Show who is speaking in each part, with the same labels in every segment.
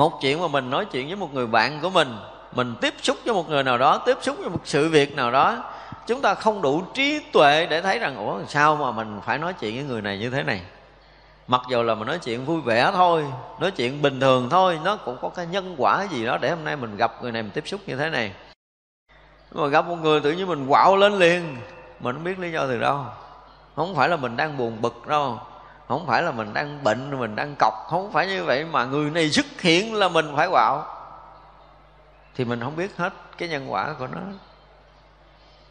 Speaker 1: một chuyện mà mình nói chuyện với một người bạn của mình mình tiếp xúc với một người nào đó, tiếp xúc với một sự việc nào đó, chúng ta không đủ trí tuệ để thấy rằng, ủa, sao mà mình phải nói chuyện với người này như thế này? Mặc dù là mình nói chuyện vui vẻ thôi, nói chuyện bình thường thôi, nó cũng có cái nhân quả gì đó để hôm nay mình gặp người này, mình tiếp xúc như thế này. Mà gặp một người tự nhiên mình quạo lên liền, mình không biết lý do từ đâu. Không phải là mình đang buồn bực đâu không phải là mình đang bệnh, mình đang cọc. Không phải như vậy mà người này xuất hiện là mình phải quạo. Thì mình không biết hết cái nhân quả của nó.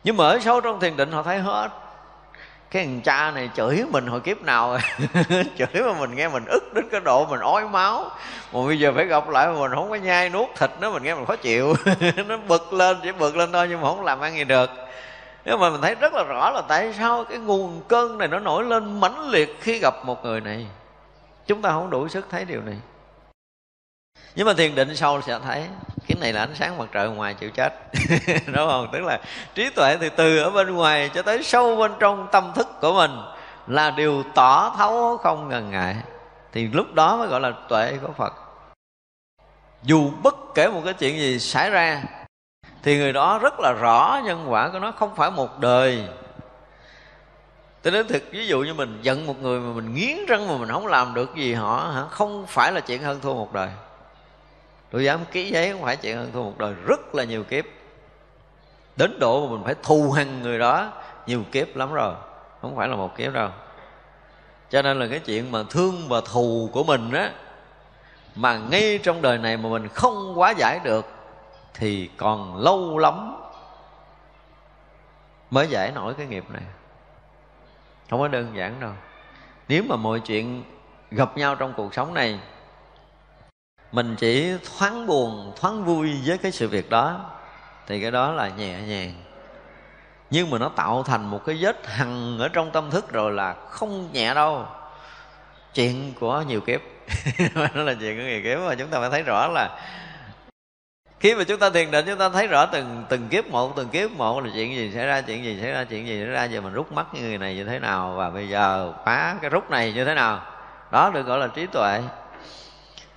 Speaker 1: Nhưng mà ở sâu trong thiền định họ thấy hết. Cái thằng cha này chửi mình hồi kiếp nào chửi mà mình nghe mình ức đến cái độ mình ói máu. Mà bây giờ phải gặp lại mà mình không có nhai nuốt thịt nó, mình nghe mình khó chịu. Nó bực lên, chỉ bực lên thôi nhưng mà không làm ăn gì được nhưng mà mình thấy rất là rõ là tại sao cái nguồn cơn này nó nổi lên mãnh liệt khi gặp một người này, chúng ta không đủ sức thấy điều này. Nhưng mà thiền định sâu sẽ thấy, cái này là ánh sáng mặt trời ngoài chịu chết, đúng không? Tức là trí tuệ thì từ ở bên ngoài cho tới sâu bên trong tâm thức của mình là điều tỏ thấu không ngần ngại. Thì lúc đó mới gọi là tuệ của phật. Dù bất kể một cái chuyện gì xảy ra thì người đó rất là rõ nhân quả của nó, không phải một đời. Tôi nói thực ví dụ như mình giận một người mà mình nghiến răng mà mình không làm được gì họ, hả? Không phải là chuyện hơn thua một đời. Tôi dám ký giấy không phải chuyện hơn thua một đời. Rất là nhiều kiếp. Đến độ mà mình phải thù hằn người đó, nhiều kiếp lắm rồi. Không phải là một kiếp đâu. Cho nên là cái chuyện mà thương và thù của mình á, mà ngay trong đời này mà mình không quá giải được thì còn lâu lắm mới giải nổi cái nghiệp này. Không có đơn giản đâu. Nếu mà mọi chuyện gặp nhau trong cuộc sống này, mình chỉ thoáng buồn, thoáng vui với cái sự việc đó, thì cái đó là nhẹ nhàng. Nhưng mà nó tạo thành một cái vết hằn ở trong tâm thức rồi là không nhẹ đâu. Chuyện của nhiều kiếp. Nó là chuyện của nhiều kiếp mà chúng ta phải thấy rõ là khi mà chúng ta thiền định, chúng ta thấy rõ từng từng kiếp một, từng kiếp một là chuyện gì xảy ra, chuyện gì xảy ra, chuyện gì xảy ra, giờ mình rút mắt cái người này như thế nào, và bây giờ phá cái rút này như thế nào. Đó được gọi là trí tuệ.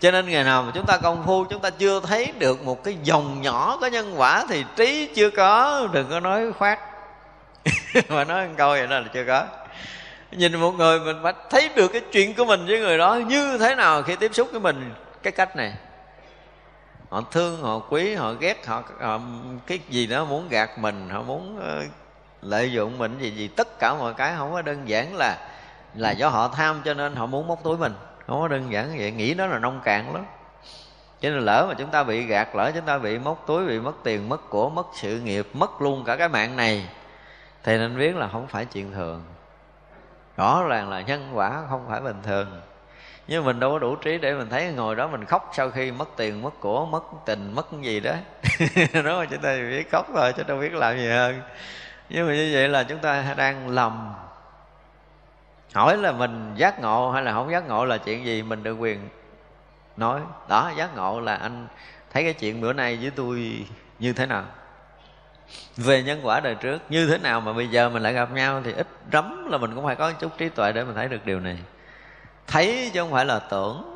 Speaker 1: Cho nên ngày nào mà chúng ta công phu, chúng ta chưa thấy được một cái dòng nhỏ có nhân quả thì trí chưa có, đừng có nói khoát mà nói một câu vậy đó là chưa có. Nhìn một người mình phải thấy được cái chuyện của mình với người đó như thế nào khi tiếp xúc với mình. Cái cách này họ thương họ quý họ ghét họ, họ cái gì đó muốn gạt mình họ muốn uh, lợi dụng mình gì gì. Tất cả mọi cái không có đơn giản là là do họ tham cho nên họ muốn móc túi mình. Không có đơn giản vậy nghĩ đó là nông cạn lắm. Cho nên lỡ mà chúng ta bị gạt lỡ chúng ta bị móc túi bị mất tiền mất của mất sự nghiệp mất luôn cả cái mạng này thì nên biết là không phải chuyện thường. Rõ ràng là nhân quả không phải bình thường nhưng mình đâu có đủ trí để mình thấy ngồi đó mình khóc sau khi mất tiền, mất của, mất tình, mất gì đó. Đó mà chúng ta biết khóc thôi, chứ đâu biết làm gì hơn. Nhưng mà như vậy là chúng ta đang lầm. Hỏi là mình giác ngộ hay là không giác ngộ là chuyện gì, mình được quyền nói. Đó, giác ngộ là anh thấy cái chuyện bữa nay với tôi như thế nào. Về nhân quả đời trước như thế nào mà bây giờ mình lại gặp nhau thì ít rắm là mình cũng phải có chút trí tuệ để mình thấy được điều này thấy chứ không phải là tưởng.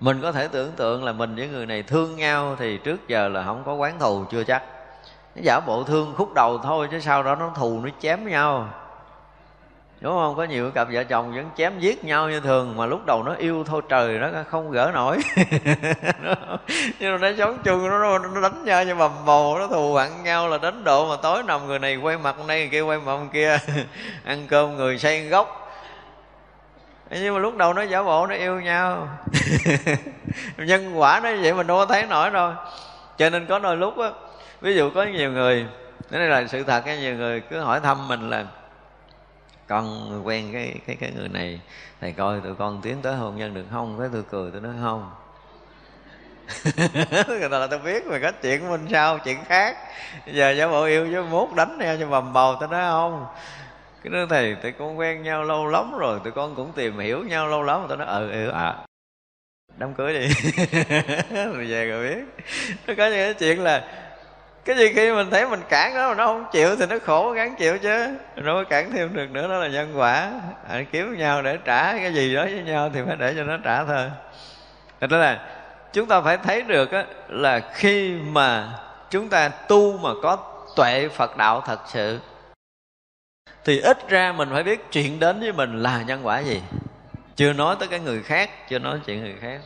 Speaker 1: Mình có thể tưởng tượng là mình với người này thương nhau thì trước giờ là không có quán thù chưa chắc. Giả bộ thương khúc đầu thôi chứ sau đó nó thù nó chém nhau. Đúng không? Có nhiều cặp vợ chồng vẫn chém giết nhau như thường mà lúc đầu nó yêu thôi trời nó không gỡ nổi. Nhưng mà nó sống chung nó, nó đánh nhau như bầm bồ nó thù hận nhau là đến độ mà tối nằm người này quay mặt này người kia quay mặt kia. Ăn cơm người say gốc nhưng mà lúc đầu nó giả bộ nó yêu nhau. Nhân quả nó vậy mình đâu có thấy nổi đâu. Cho nên có đôi lúc á ví dụ có nhiều người cái này là sự thật cái nhiều người cứ hỏi thăm mình là con quen cái cái cái người này thầy coi tụi con tiến tới hôn nhân được không? Cái tôi cười tôi nói không. Người ta là tôi biết mà có chuyện của mình sao chuyện khác. Giờ giả bộ yêu chứ mốt đánh nhau cho bầm bầu tôi nói không cái nói thầy tụi con quen nhau lâu lắm rồi tụi con cũng tìm hiểu nhau lâu lắm tôi nói ừ ừ à đám cưới đi. Mình về rồi biết. Nó có những cái chuyện là cái gì khi mình thấy mình cản nó mà nó không chịu thì nó khổ gắng chịu chứ. Nó mới cản thêm được nữa đó là nhân quả. À, kiếm nhau để trả cái gì đó với nhau thì phải để cho nó trả thôi. Đó là chúng ta phải thấy được á, là khi mà chúng ta tu mà có tuệ phật đạo thật sự thì ít ra mình phải biết chuyện đến với mình là nhân quả gì. Chưa nói tới cái người khác chưa nói chuyện người khác.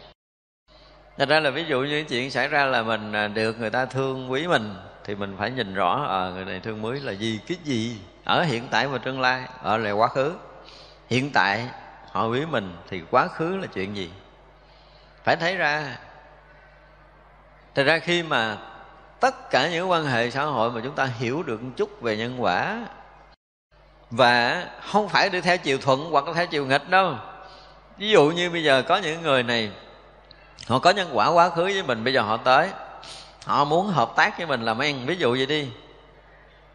Speaker 1: Thật ra là ví dụ như chuyện xảy ra là mình à, được người ta thương quý mình Thì mình phải nhìn rõ à, người này thương quý là gì, cái gì? Ở hiện tại và tương lai, ở là quá khứ. Hiện tại họ quý mình thì quá khứ là chuyện gì? Phải thấy ra. Thật ra khi mà tất cả những quan hệ xã hội mà chúng ta hiểu được một chút về nhân quả và không phải đi theo chiều thuận hoặc theo chiều nghịch đâu. Ví dụ như bây giờ có những người này, họ có nhân quả quá khứ với mình, bây giờ họ tới, họ muốn hợp tác với mình làm ăn. Ví dụ vậy đi,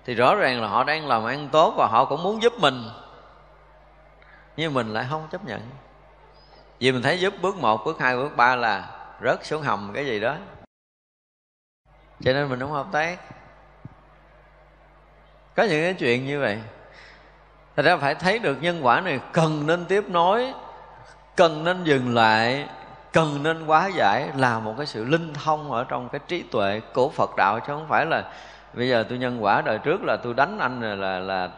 Speaker 1: thì rõ ràng là họ đang làm ăn tốt và họ cũng muốn giúp mình, nhưng mình lại không chấp nhận. Vì mình thấy giúp bước một, bước hai, bước ba là rớt xuống hầm cái gì đó. Cho nên mình không hợp tác. Có những cái chuyện như vậy. Thật ra phải thấy được nhân quả này cần nên tiếp nối Cần nên dừng lại cần nên quá giải là một cái sự linh thông ở trong cái trí tuệ của Phật đạo chứ không phải là bây giờ tôi nhân quả đời trước là tôi đánh anh là là, là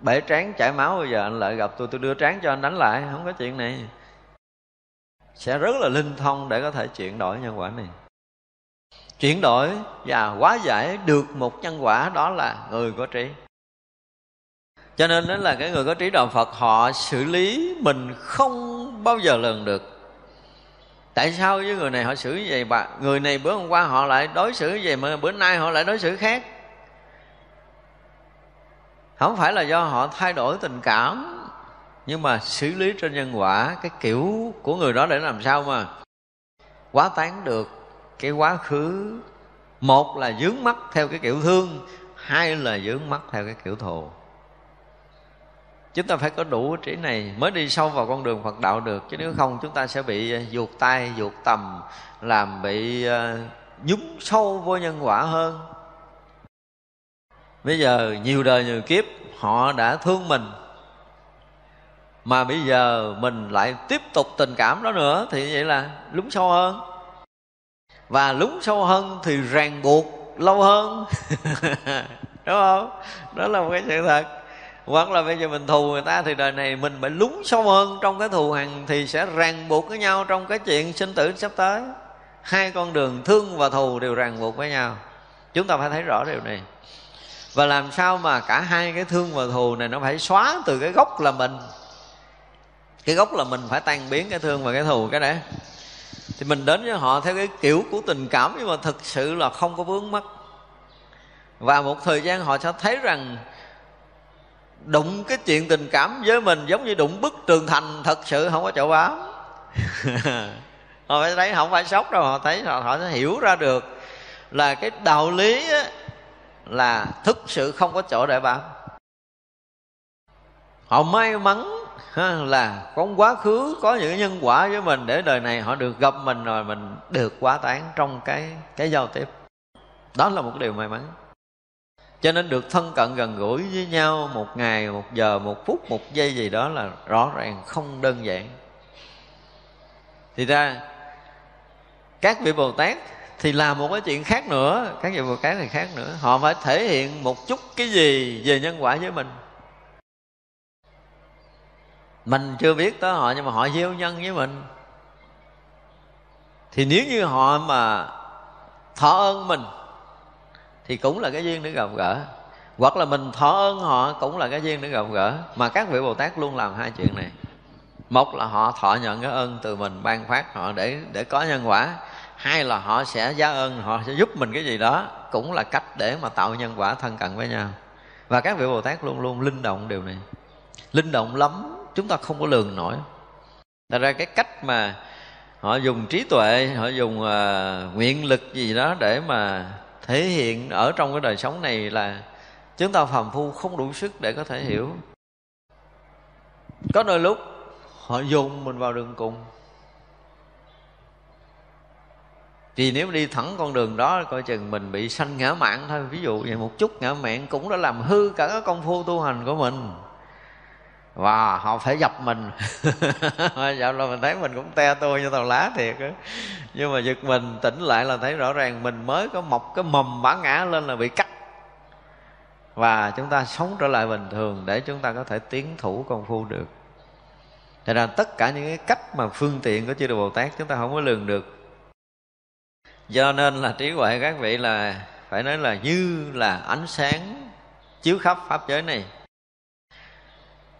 Speaker 1: bể trán chảy máu bây giờ anh lại gặp tôi tôi đưa trán cho anh đánh lại không có chuyện này. Sẽ rất là linh thông để có thể chuyển đổi nhân quả này. Chuyển đổi và hóa giải được một nhân quả đó là người có trí cho nên đó là cái người có trí đạo Phật, họ xử lý mình không bao giờ lường được. Tại sao với người này họ xử như vậy? Bà, người này bữa hôm qua họ lại đối xử như vậy mà bữa nay họ lại đối xử khác. Không phải là do họ thay đổi tình cảm, nhưng mà xử lý trên nhân quả, cái kiểu của người đó để làm sao mà quá tán được cái quá khứ. Một là dướng mắt theo cái kiểu thương, hai là dướng mắt theo cái kiểu thù chúng ta phải có đủ trí này mới đi sâu vào con đường Phật đạo được. Chứ nếu không, chúng ta sẽ bị ờ, ruột tay ruột tầm, làm bị ờ, nhúng sâu vô nhân quả hơn. Bây giờ nhiều đời nhiều kiếp, họ đã thương mình. Mà bây giờ mình lại tiếp tục tình cảm đó nữa, thì vậy là lúng sâu hơn. Và lúng sâu hơn thì ràng buộc lâu hơn. Đúng không? Đó là một cái sự thật hoặc là bây giờ mình thù người ta thì đời này mình phải lún sâu hơn trong cái thù hằn thì sẽ ràng buộc với nhau trong cái chuyện sinh tử sắp tới. Hai con đường thương và thù đều ràng buộc với nhau. Chúng ta phải thấy rõ điều này. Và làm sao mà cả hai cái thương và thù này nó phải xóa từ cái gốc là mình? Cái gốc là mình phải tan biến cái thương và cái thù cái đấy thì mình đến với họ theo cái kiểu của tình cảm nhưng mà thực sự là không có vướng mắc. Và một thời gian họ sẽ thấy rằng đụng cái chuyện tình cảm với mình giống như đụng bức tường thành thật sự không có chỗ bám. Họ phải thấy không phải sốc đâu họ thấy họ, họ hiểu ra được là cái đạo lý á, là thực sự không có chỗ để bám. Họ may mắn ha, là có quá khứ có những nhân quả với mình để đời này họ được gặp mình rồi mình được quá tán trong cái cái giao tiếp. Đó là một điều may mắn cho nên được thân cận gần gũi với nhau một ngày, một giờ, một phút, một giây gì đó là rõ ràng, không đơn giản. Thì ra, các vị bồ tát thì làm một cái chuyện khác nữa. Các vị bồ tát thì khác nữa. Họ phải thể hiện một chút cái gì về nhân quả với mình. Mình chưa biết tới họ nhưng mà họ gieo nhân với mình. Thì nếu như họ mà thọ ơn mình thì cũng là cái duyên để gặp gỡ. Hoặc là mình thọ ơn họ cũng là cái duyên để gặp gỡ. Mà các vị bồ tát luôn làm hai chuyện này. Một là họ thọ nhận cái ơn từ mình ban phát họ để để có nhân quả. Hai là họ sẽ giá ơn họ sẽ giúp mình cái gì đó. Cũng là cách để mà tạo nhân quả thân cận với nhau. Và các vị bồ tát luôn luôn linh động điều này. Linh động lắm chúng ta không có lường nổi. Thật ra cái cách mà họ dùng trí tuệ họ dùng uh, nguyện lực gì đó để mà thể hiện ở trong cái đời sống này là chúng ta phàm phu không đủ sức để có thể hiểu. Có đôi lúc họ dùng mình vào đường cùng. Thì nếu đi thẳng con đường đó coi chừng mình bị sanh ngã mạng thôi. Ví dụ vậy một chút ngã mạng cũng đã làm hư cả cái công phu tu hành của mình và họ phải dập mình. Dạo là mình thấy mình cũng te tôi như tàu lá thiệt á. Nhưng mà giật mình, tỉnh lại là thấy rõ ràng mình mới có mọc cái mầm bả ngã lên là bị cắt. Và chúng ta sống trở lại bình thường để chúng ta có thể tiến thủ công phu được. Thật ra tất cả những cái cách mà phương tiện của chư Đồ Bồ Tát chúng ta không có lường được. Do nên là trí huệ các vị là phải nói là như là ánh sáng chiếu khắp pháp giới này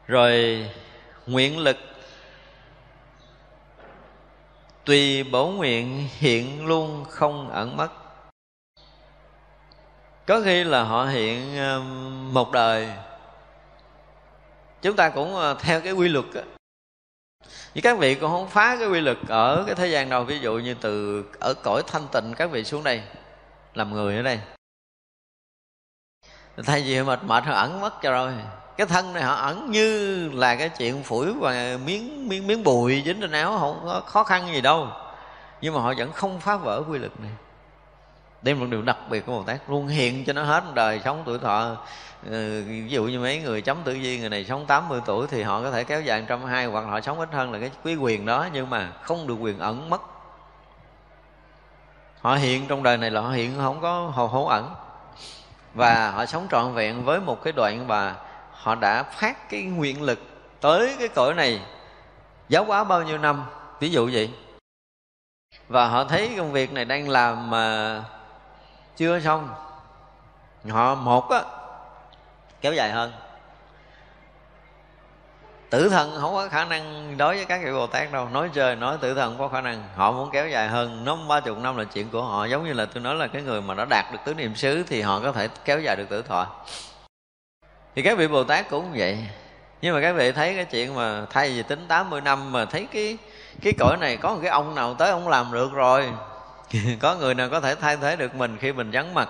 Speaker 1: rồi nguyện lực tùy bổ nguyện hiện luôn không ẩn mất. Có khi là họ hiện ờ, một đời. Chúng ta cũng ờ, theo cái quy luật á. Nhưng các vị cũng không phá cái quy luật ở cái thế gian đâu, ví dụ như từ ở cõi thanh tịnh các vị xuống đây, làm người ở đây. Thay vì mệt mệt họ ẩn mất cho rồi cái thân này họ ẩn như là cái chuyện phủi và miếng miếng miếng bụi dính trên áo không có khó khăn gì đâu. Nhưng mà họ vẫn không phá vỡ quy luật này. Đây là một điều đặc biệt của bồ tát luôn hiện cho nó hết đời sống tuổi thọ. Ừ, ví dụ như mấy người chấm tử vi người này sống 80 tuổi thì họ có thể kéo dài trăm hai hoặc họ sống ít hơn là cái quý quyền đó nhưng mà không được quyền ẩn mất. Họ hiện trong đời này là họ hiện không có hồ hố ẩn. Và họ sống trọn vẹn với một cái đoạn và họ đã phát cái nguyện lực tới cái cõi này giáo hóa bao nhiêu năm, ví dụ vậy. Và họ thấy công việc này đang làm mà chưa xong. Họ một á, kéo dài hơn. Tử thần không có khả năng đối với các vị bồ tát đâu. Nói chơi nói tử thần không có khả năng. Họ muốn kéo dài hơn. Nó ba chục năm là chuyện của họ. Giống như là tôi nói là cái người mà đã đạt được tứ niệm xứ thì họ có thể kéo dài được tử thọ thì các vị bồ tát cũng vậy. Nhưng mà các vị thấy cái chuyện mà thay vì tính 80 năm mà thấy cái cái cõi này có một cái ông nào tới ông làm được rồi. Có người nào có thể thay thế được mình khi mình vắng mặt.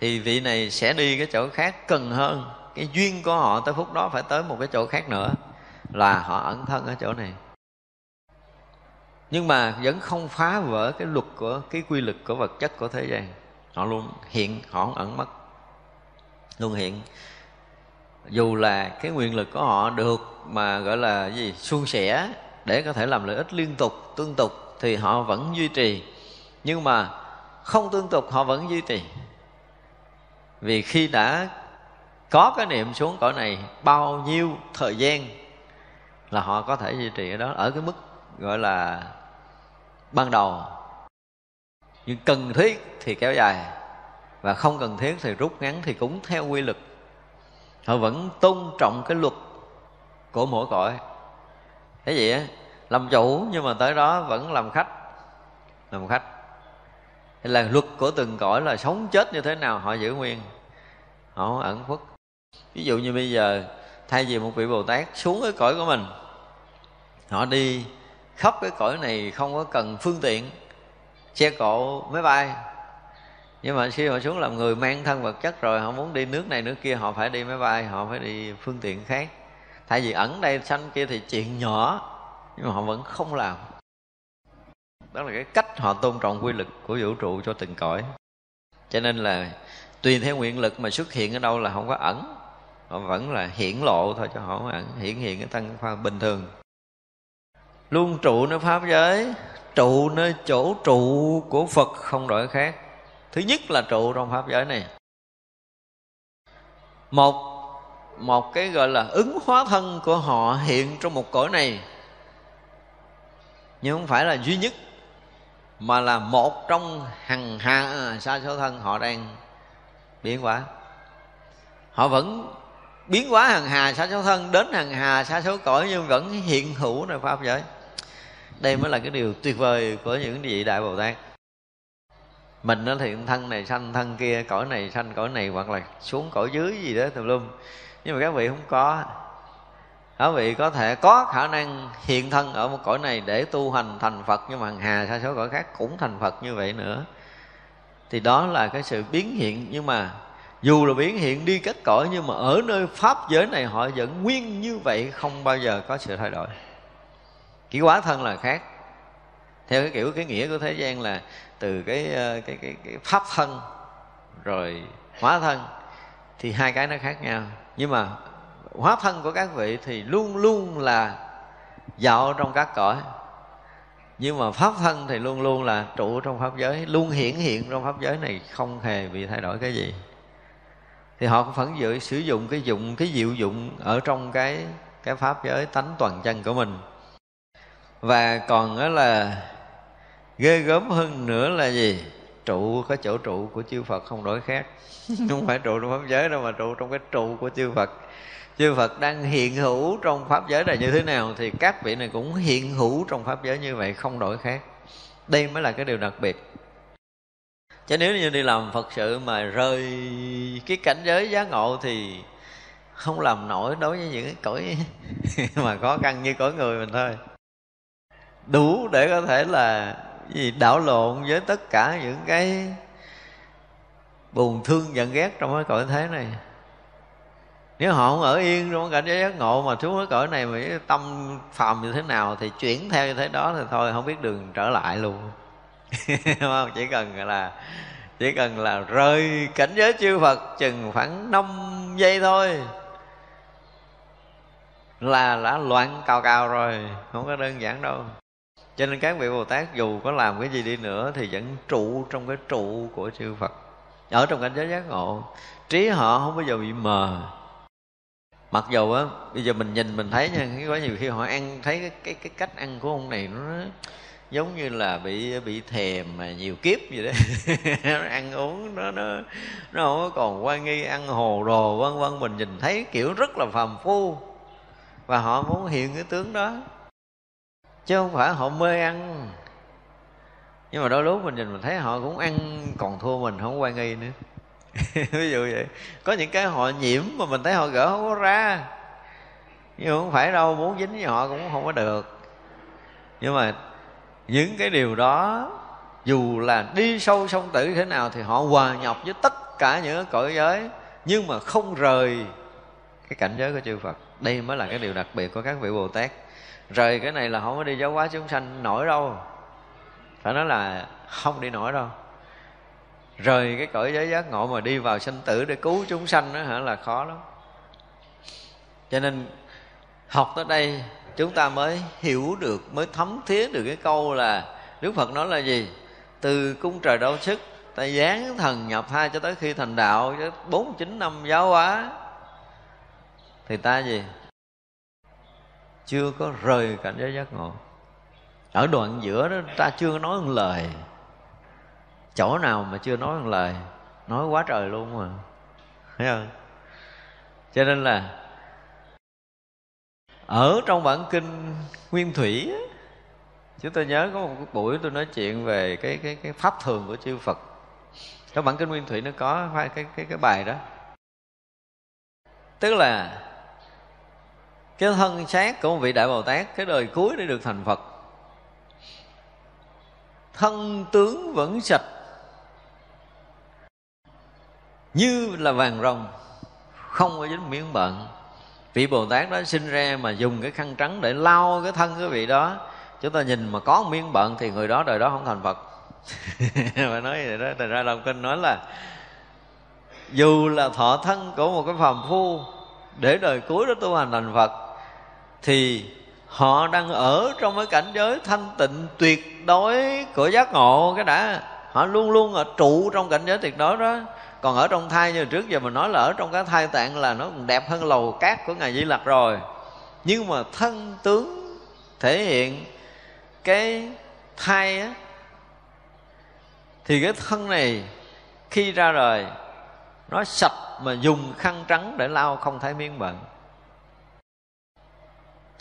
Speaker 1: Thì vị này sẽ đi cái chỗ khác cần hơn. Cái duyên của họ tới phút đó phải tới một cái chỗ khác nữa. Là họ ẩn thân ở chỗ này. Nhưng mà vẫn không phá vỡ cái luật của, cái quy luật của vật chất của thế gian. Họ luôn hiện, họ không ẩn mất. Luôn hiện dù là cái nguyện lực của họ được mà, gọi là gì, suôn sẻ để có thể làm lợi ích liên tục, tương tục thì họ vẫn duy trì. Nhưng mà không tương tục, họ vẫn duy trì. Vì khi đã có cái niệm xuống cõi này bao nhiêu thời gian là họ có thể duy trì ở đó, ở cái mức, gọi là, ban đầu. Nhưng cần thiết thì kéo dài và không cần thiết thì rút ngắn thì cũng theo quy luật họ vẫn tôn trọng cái luật của mỗi cõi. Thế vậy á, làm chủ nhưng mà tới đó vẫn làm khách làm khách. Hay là luật của từng cõi là sống chết như thế nào, họ giữ nguyên, họ ẩn khuất. Ví dụ như bây giờ, thay vì một vị bồ tát xuống cái cõi của mình, họ đi khắp cái cõi này không có cần phương tiện xe cộ máy bay nhưng mà khi họ xuống làm người mang thân vật chất rồi, họ muốn đi nước này, nước kia, họ phải đi máy bay, họ phải đi phương tiện khác. Thay vì ẩn đây sanh kia thì chuyện nhỏ, nhưng mà họ vẫn không làm. Đó là cái cách họ tôn trọng quy luật của vũ trụ cho từng cõi. Cho nên là tùy theo nguyện lực mà xuất hiện ở đâu là không có ẩn. Họ vẫn là hiển lộ thôi cho họ không ẩn, hiển hiện cái thân khoa bình thường. Luôn trụ nơi pháp giới, trụ nơi chỗ trụ của phật không đổi khác thứ nhất là trụ trong pháp giới này. Một một cái gọi là ứng hóa thân của họ hiện trong một cõi này. Nhưng không phải là duy nhất, mà là một trong hằng hà à, sa số thân họ đang biến hóa. Họ vẫn biến hóa hàng hà sa số thân đến hàng hà sa số cõi nhưng vẫn hiện hữu nơi pháp giới. Đây mới là cái điều tuyệt vời của những vị đại bồ tát mình nó thì thân này sanh, thân kia cõi này sanh, cõi này hoặc là xuống cõi dưới gì đó, tùm lum. Nhưng mà các vị không có. Các vị có thể có khả năng hiện thân ở một cõi này để tu hành thành phật, nhưng mà hàng hà sa số cõi khác cũng thành phật như vậy nữa. Thì đó là cái sự biến hiện, nhưng mà dù là biến hiện đi các cõi, nhưng mà ở nơi pháp giới này họ vẫn nguyên như vậy, không bao giờ có sự thay đổi. Chỉ quá thân là khác theo cái kiểu cái nghĩa của thế gian là từ cái ờ, cái cái, cái pháp thân rồi hóa thân thì hai cái nó khác nhau. Nhưng mà hóa thân của các vị thì luôn luôn là dạo trong các cõi. Nhưng mà pháp thân thì luôn luôn là trụ trong pháp giới. Luôn hiển hiện trong pháp giới này không hề bị thay đổi cái gì. Thì họ cũng vẫn giữ sử dụng cái dụng cái diệu dụng ở trong cái cái pháp giới tánh toàn chân của mình và còn đó là ghê gớm hơn nữa là gì? Trụ có chỗ trụ của chư Phật không đổi khác. Không phải trụ trong pháp giới đâu mà trụ trong cái trụ của chư Phật. Chư Phật đang hiện hữu trong pháp giới này như thế nào thì các vị này cũng hiện hữu trong pháp giới như vậy không đổi khác. Đây mới là cái điều đặc biệt. Chứ nếu như đi làm phật sự mà rơi cái cảnh giới giá ngộ thì không làm nổi đối với những cái cõi mà khó khăn như cõi người mình thôi đủ để có thể là gì, đảo lộn với tất cả những cái buồn thương giận ghét trong cái cõi thế này. Nếu họ không ở yên trong cảnh giới giác ngộ mà xuống cái cõi này mà tâm phàm như thế nào thì chuyển theo như thế đó thì thôi, không biết đường trở lại luôn. Không chỉ cần là, chỉ cần là rơi cảnh giới chư Phật chừng khoảng 5 giây thôi là đã loạn cào cào rồi, không có đơn giản đâu cho nên các vị bồ tát dù có làm cái gì đi nữa thì vẫn trụ trong cái trụ của chư phật. Ở trong cảnh giới giác ngộ trí họ không bao giờ bị mờ. Mặc dù á bây giờ mình nhìn mình thấy nha có nhiều khi họ ăn thấy cái cái, cái cách ăn của ông này nó giống như là bị bị thèm mà nhiều kiếp gì đấy ăn uống nó nó nó không còn quan nghi ăn hồ đồ vân vân. Mình nhìn thấy kiểu rất là phàm phu. Và họ muốn hiện cái tướng đó chứ không phải họ mê ăn. Nhưng mà đôi lúc mình nhìn mình thấy họ cũng ăn, còn thua mình không quan nghi nữa. Ví dụ vậy. Có những cái họ nhiễm mà mình thấy họ gỡ không có ra. Nhưng không phải đâu, muốn dính với họ cũng không có được. Nhưng mà những cái điều đó, dù là đi sâu sông tử thế nào thì họ hòa nhập với tất cả những cõi giới. Nhưng mà không rời cái cảnh giới của chư Phật. Đây mới là cái điều đặc biệt của các vị Bồ Tát rời cái này là không có đi giáo hóa chúng sanh nổi đâu. Phải nói là không đi nổi đâu. Rời cái cõi giới giác ngộ mà đi vào sanh tử để cứu chúng sanh đó hả, là khó lắm. Cho nên học tới đây chúng ta mới hiểu được, mới thấm thía được cái câu là đức phật nói là gì? Từ cung trời đau sức, ta dán thần nhập thai cho tới khi thành đạo bốn chín năm giáo hóa. Thì ta gì? Chưa có rời cảnh giới giác ngộ. Ở đoạn giữa đó ta chưa nói một lời. Chỗ nào mà chưa nói một lời nói quá trời luôn mà. Thấy không? Cho nên là ở trong bản kinh nguyên thủy chúng tôi nhớ có một buổi tôi nói chuyện về cái cái cái pháp thường của chư Phật. Trong bản kinh nguyên thủy nó có hai cái cái, cái bài đó. Tức là cái thân xác của một vị đại bồ tát, cái đời cuối để được thành phật. Thân tướng vẫn sạch, như là vàng rồng, không có dính miếng bận. Vị bồ tát đó sinh ra mà dùng cái khăn trắng để lau cái thân cái vị đó. Chúng ta nhìn mà có miếng bận thì người đó đời đó không thành phật. Mà nói vậy đó, thành ra lòng kinh nói là dù là thọ thân của một cái phàm phu, để đời cuối đó tu hành thành phật thì họ đang ở trong cái cảnh giới thanh tịnh tuyệt đối của giác ngộ cái đã. Họ luôn luôn ở trụ trong cảnh giới tuyệt đối đó. Còn ở trong thai như trước giờ mình nói là ở trong cái thai tạng là nó còn đẹp hơn lầu cát của ngài di lặc rồi. Nhưng mà thân tướng thể hiện cái thai á, thì cái thân này khi ra đời nó sạch mà dùng khăn trắng để lau không thấy miếng bẩn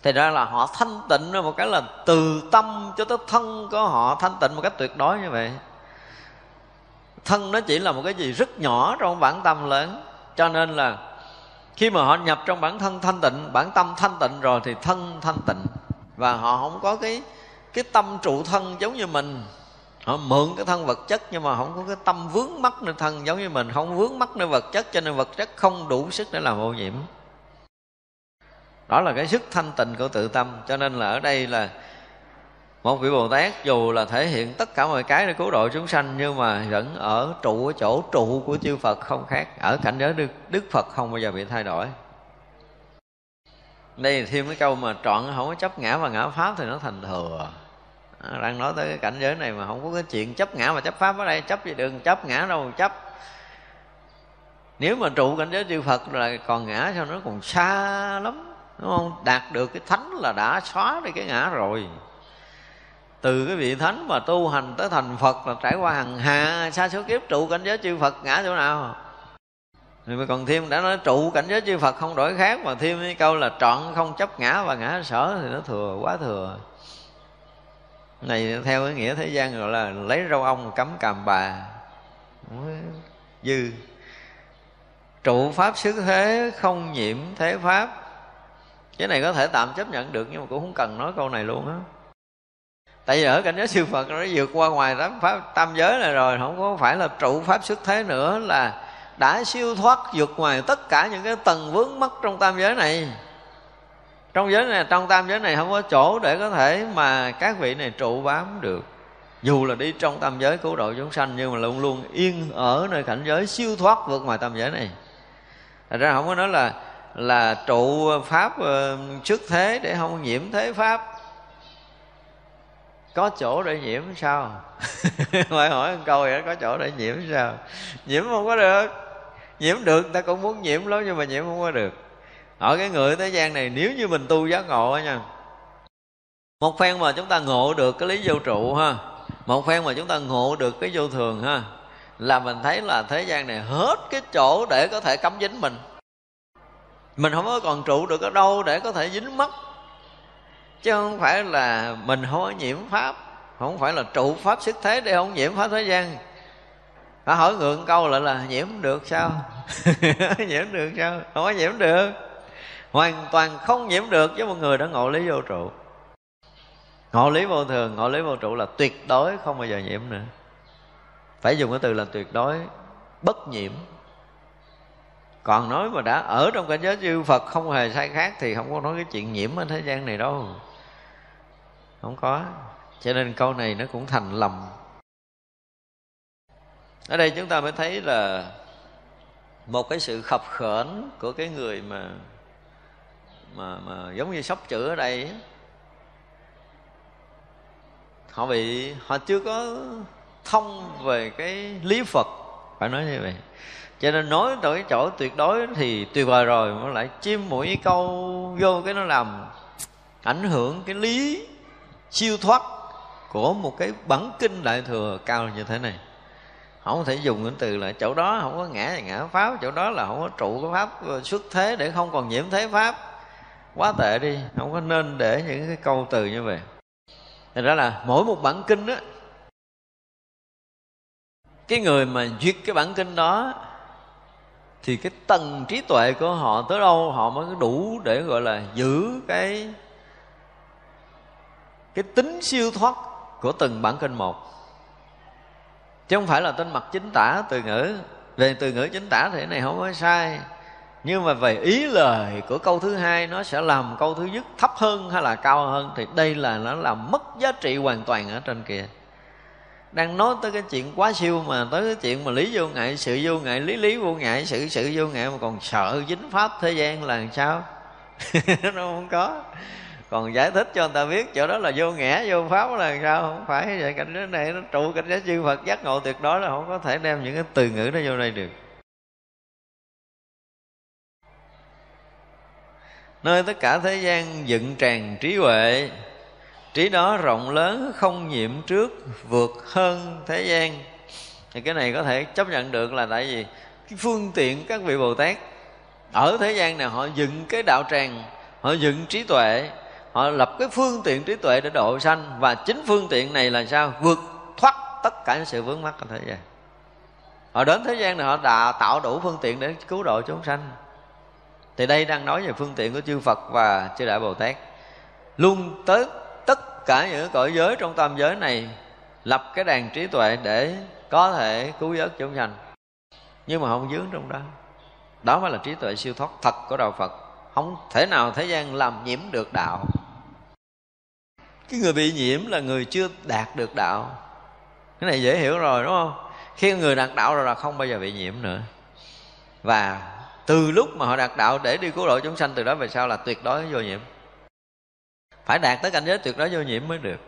Speaker 1: thì ra là họ thanh tịnh một cái là từ tâm cho tới thân của họ thanh tịnh một cách tuyệt đối như vậy. Thân nó chỉ là một cái gì rất nhỏ trong bản tâm lớn. Cho nên là khi mà họ nhập trong bản thân thanh tịnh, bản tâm thanh tịnh rồi thì thân thanh tịnh. Và họ không có cái cái tâm trụ thân giống như mình. Họ mượn cái thân vật chất nhưng mà không có cái tâm vướng mắc nơi thân giống như mình, không vướng mắc nơi vật chất, cho nên vật chất không đủ sức để làm ô nhiễm đó là cái sức thanh tịnh của tự tâm. Cho nên là ở đây là một vị bồ tát dù là thể hiện tất cả mọi cái để cứu độ chúng sanh nhưng mà vẫn ở trụ ở chỗ trụ của chư phật không khác. Ở cảnh giới đức, đức phật không bao giờ bị thay đổi. Đây thêm cái câu mà trọn không có chấp ngã và ngã pháp thì nó thành thừa. À, đang nói tới cái cảnh giới này mà không có cái chuyện chấp ngã và chấp pháp ở đây. Chấp gì đừng chấp ngã đâu chấp. Nếu mà trụ cảnh giới chư phật là còn ngã sao nó còn xa lắm đúng không? Đạt được cái thánh là đã xóa đi cái ngã rồi. Từ cái vị thánh mà tu hành tới thành phật là trải qua hàng hà xa số kiếp trụ cảnh giới chư phật ngã chỗ nào? Rồi mà còn thêm đã nói trụ cảnh giới chư Phật không đổi khác Mà thêm cái câu là trọn không chấp ngã và ngã sở Thì nó thừa, quá thừa. Này theo cái nghĩa thế gian gọi là Lấy rau ong cắm càm bà. Dư. Trụ pháp xứ thế không nhiễm thế pháp. Cái này có thể tạm chấp nhận được Nhưng mà cũng không cần nói câu này luôn á. Tại vì ở cảnh giới siêu Phật nó vượt qua ngoài tám pháp, tam giới này rồi, Không có phải là trụ pháp xuất thế nữa, là đã siêu thoát, vượt ngoài tất cả những cái tầng vướng mắc trong tam giới này. Trong giới này, trong tam giới này không có chỗ để có thể mà các vị này trụ bám được. Dù là đi trong tam giới cứu độ chúng sanh, nhưng mà luôn luôn yên ở nơi cảnh giới siêu thoát vượt ngoài tam giới này. Thật ra không có nói là là trụ pháp ờ, uh, xuất thế để không nhiễm thế pháp. Có chỗ để nhiễm sao? Phải hỏi một câu vậy có chỗ để nhiễm sao? Nhiễm không có được. Nhiễm được ta cũng muốn nhiễm lắm nhưng mà nhiễm không có được. Ở cái người thế gian này nếu như mình tu giác ngộ nha. Một phen mà chúng ta ngộ được cái lý vô trụ ha. Một phen mà chúng ta ngộ được cái vô thường ha. Là mình thấy là thế gian này hết cái chỗ để có thể cấm dính mình mình không có còn trụ được ở đâu để có thể dính mất chứ không phải là mình không có nhiễm pháp, không phải là trụ pháp sức thế để không nhiễm pháp thế gian. Phải hỏi ngược câu lại là nhiễm được sao? Nhiễm được sao? Không có nhiễm được. Hoàn toàn không nhiễm được với một người đã ngộ lý vô trụ. Ngộ lý vô thường, ngộ lý vô trụ là tuyệt đối không bao giờ nhiễm nữa. Phải dùng cái từ là tuyệt đối, bất nhiễm còn nói mà đã ở trong cảnh giới chư Phật không hề sai khác thì không có nói cái chuyện nhiễm ở thế gian này đâu. Không có. Cho nên câu này nó cũng thành lầm. Ở đây chúng ta mới thấy là một cái sự khập khởn của cái người mà mà mà giống như sóc chữ ở đây họ bị, họ chưa có thông về cái lý Phật phải nói như vậy. Cho nên nói tới chỗ tuyệt đối thì tuyệt vời rồi, mà lại chim mũi câu vô cái nó làm ảnh hưởng cái lý siêu thoát của một cái bản kinh đại thừa cao như thế này. Không thể dùng những từ là chỗ đó không có ngã ngã pháp, chỗ đó là không có trụ cái pháp, xuất thế để không còn nhiễm thế pháp. Quá tệ đi, không có nên để những cái câu từ như vậy. Thành ra là mỗi một bản kinh á cái người mà duyệt cái bản kinh đó, Thì cái tầng trí tuệ của họ tới đâu, Họ mới đủ để gọi là giữ cái Cái tính siêu thoát của từng bản kinh một. Chứ không phải là tên mặt chính tả từ ngữ. Về từ ngữ chính tả thì cái này không có sai. Nhưng mà về ý lời của câu thứ hai, nó sẽ làm câu thứ nhất thấp hơn hay là cao hơn, thì đây là nó làm mất giá trị hoàn toàn ở trên kia đang nói tới cái chuyện quá siêu mà tới cái chuyện mà lý vô ngại, sự vô ngại, lý lý vô ngại, sự sự vô ngại mà còn sợ dính pháp thế gian là làm sao? Nó không có. Còn giải thích cho người ta biết chỗ đó là vô ngã, vô pháp là sao? Không phải vậy, cảnh giới này nó trụ cảnh giới chư phật giác ngộ tuyệt đối là không có thể đem những cái từ ngữ đó vô đây được. Nơi tất cả thế gian dựng tràn trí huệ trí đó rộng lớn, không nhiễm trước, vượt hơn thế gian. Thì cái này có thể chấp nhận được là tại vì cái phương tiện các vị bồ tát ở thế gian này, họ dựng cái đạo tràng, họ dựng trí tuệ, họ lập cái phương tiện trí tuệ để độ sanh. Và chính phương tiện này là sao? Vượt thoát tất cả những sự vướng mắc ở thế gian. Họ đến thế gian này, họ đã tạo đủ phương tiện để cứu độ chúng sanh. Thì đây đang nói về phương tiện của chư Phật và chư Đại Bồ Tát. Luôn tới cả những cõi giới trong tam giới này, lập cái đàn trí tuệ để có thể cứu vớt chúng sanh. Nhưng mà không dướng trong đó. Đó mới là trí tuệ siêu thoát thật của đạo Phật. Không thể nào thế gian làm nhiễm được đạo. Cái người bị nhiễm là người chưa đạt được đạo. Cái này dễ hiểu rồi, đúng không? Khi người đạt đạo rồi là không bao giờ bị nhiễm nữa. Và từ lúc mà họ đạt đạo để đi cứu độ chúng sanh, từ đó về sau là tuyệt đối vô nhiễm phải đạt tới cảnh giới tuyệt đối vô nhiễm mới được.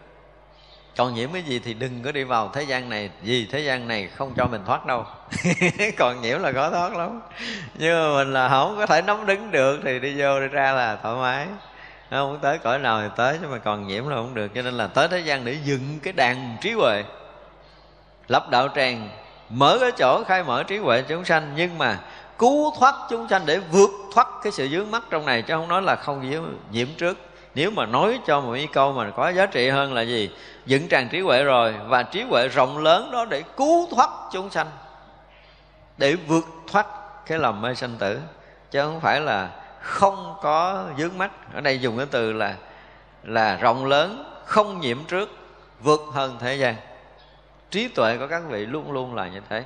Speaker 1: Còn nhiễm cái gì thì đừng có đi vào thế gian này vì thế gian này không cho mình thoát đâu. Còn nhiễm là khó thoát lắm. Nhưng mà mình là không có thể nắm đứng được thì đi vô đi ra là thoải mái. Không muốn tới cõi nào thì tới nhưng mà còn nhiễm là không được. Cho nên là tới thế gian để dựng cái đàn trí huệ. Lập đạo tràng mở cái chỗ khai mở trí huệ chúng sanh. Nhưng mà cứu thoát chúng sanh để vượt thoát cái sự dướng mắt trong này chứ không nói là không nhiễm, nhiễm trước nếu mà nói cho một cái câu mà có giá trị hơn là gì? Dựng tràng trí huệ rồi, và trí huệ rộng lớn đó để cứu thoát chúng sanh, để vượt thoát cái lòng mê sanh tử. Chứ không phải là không có dướng mắt. Ở đây dùng cái từ là là rộng lớn, không nhiễm trước, vượt hơn thế gian. Trí tuệ của các vị luôn luôn là như thế.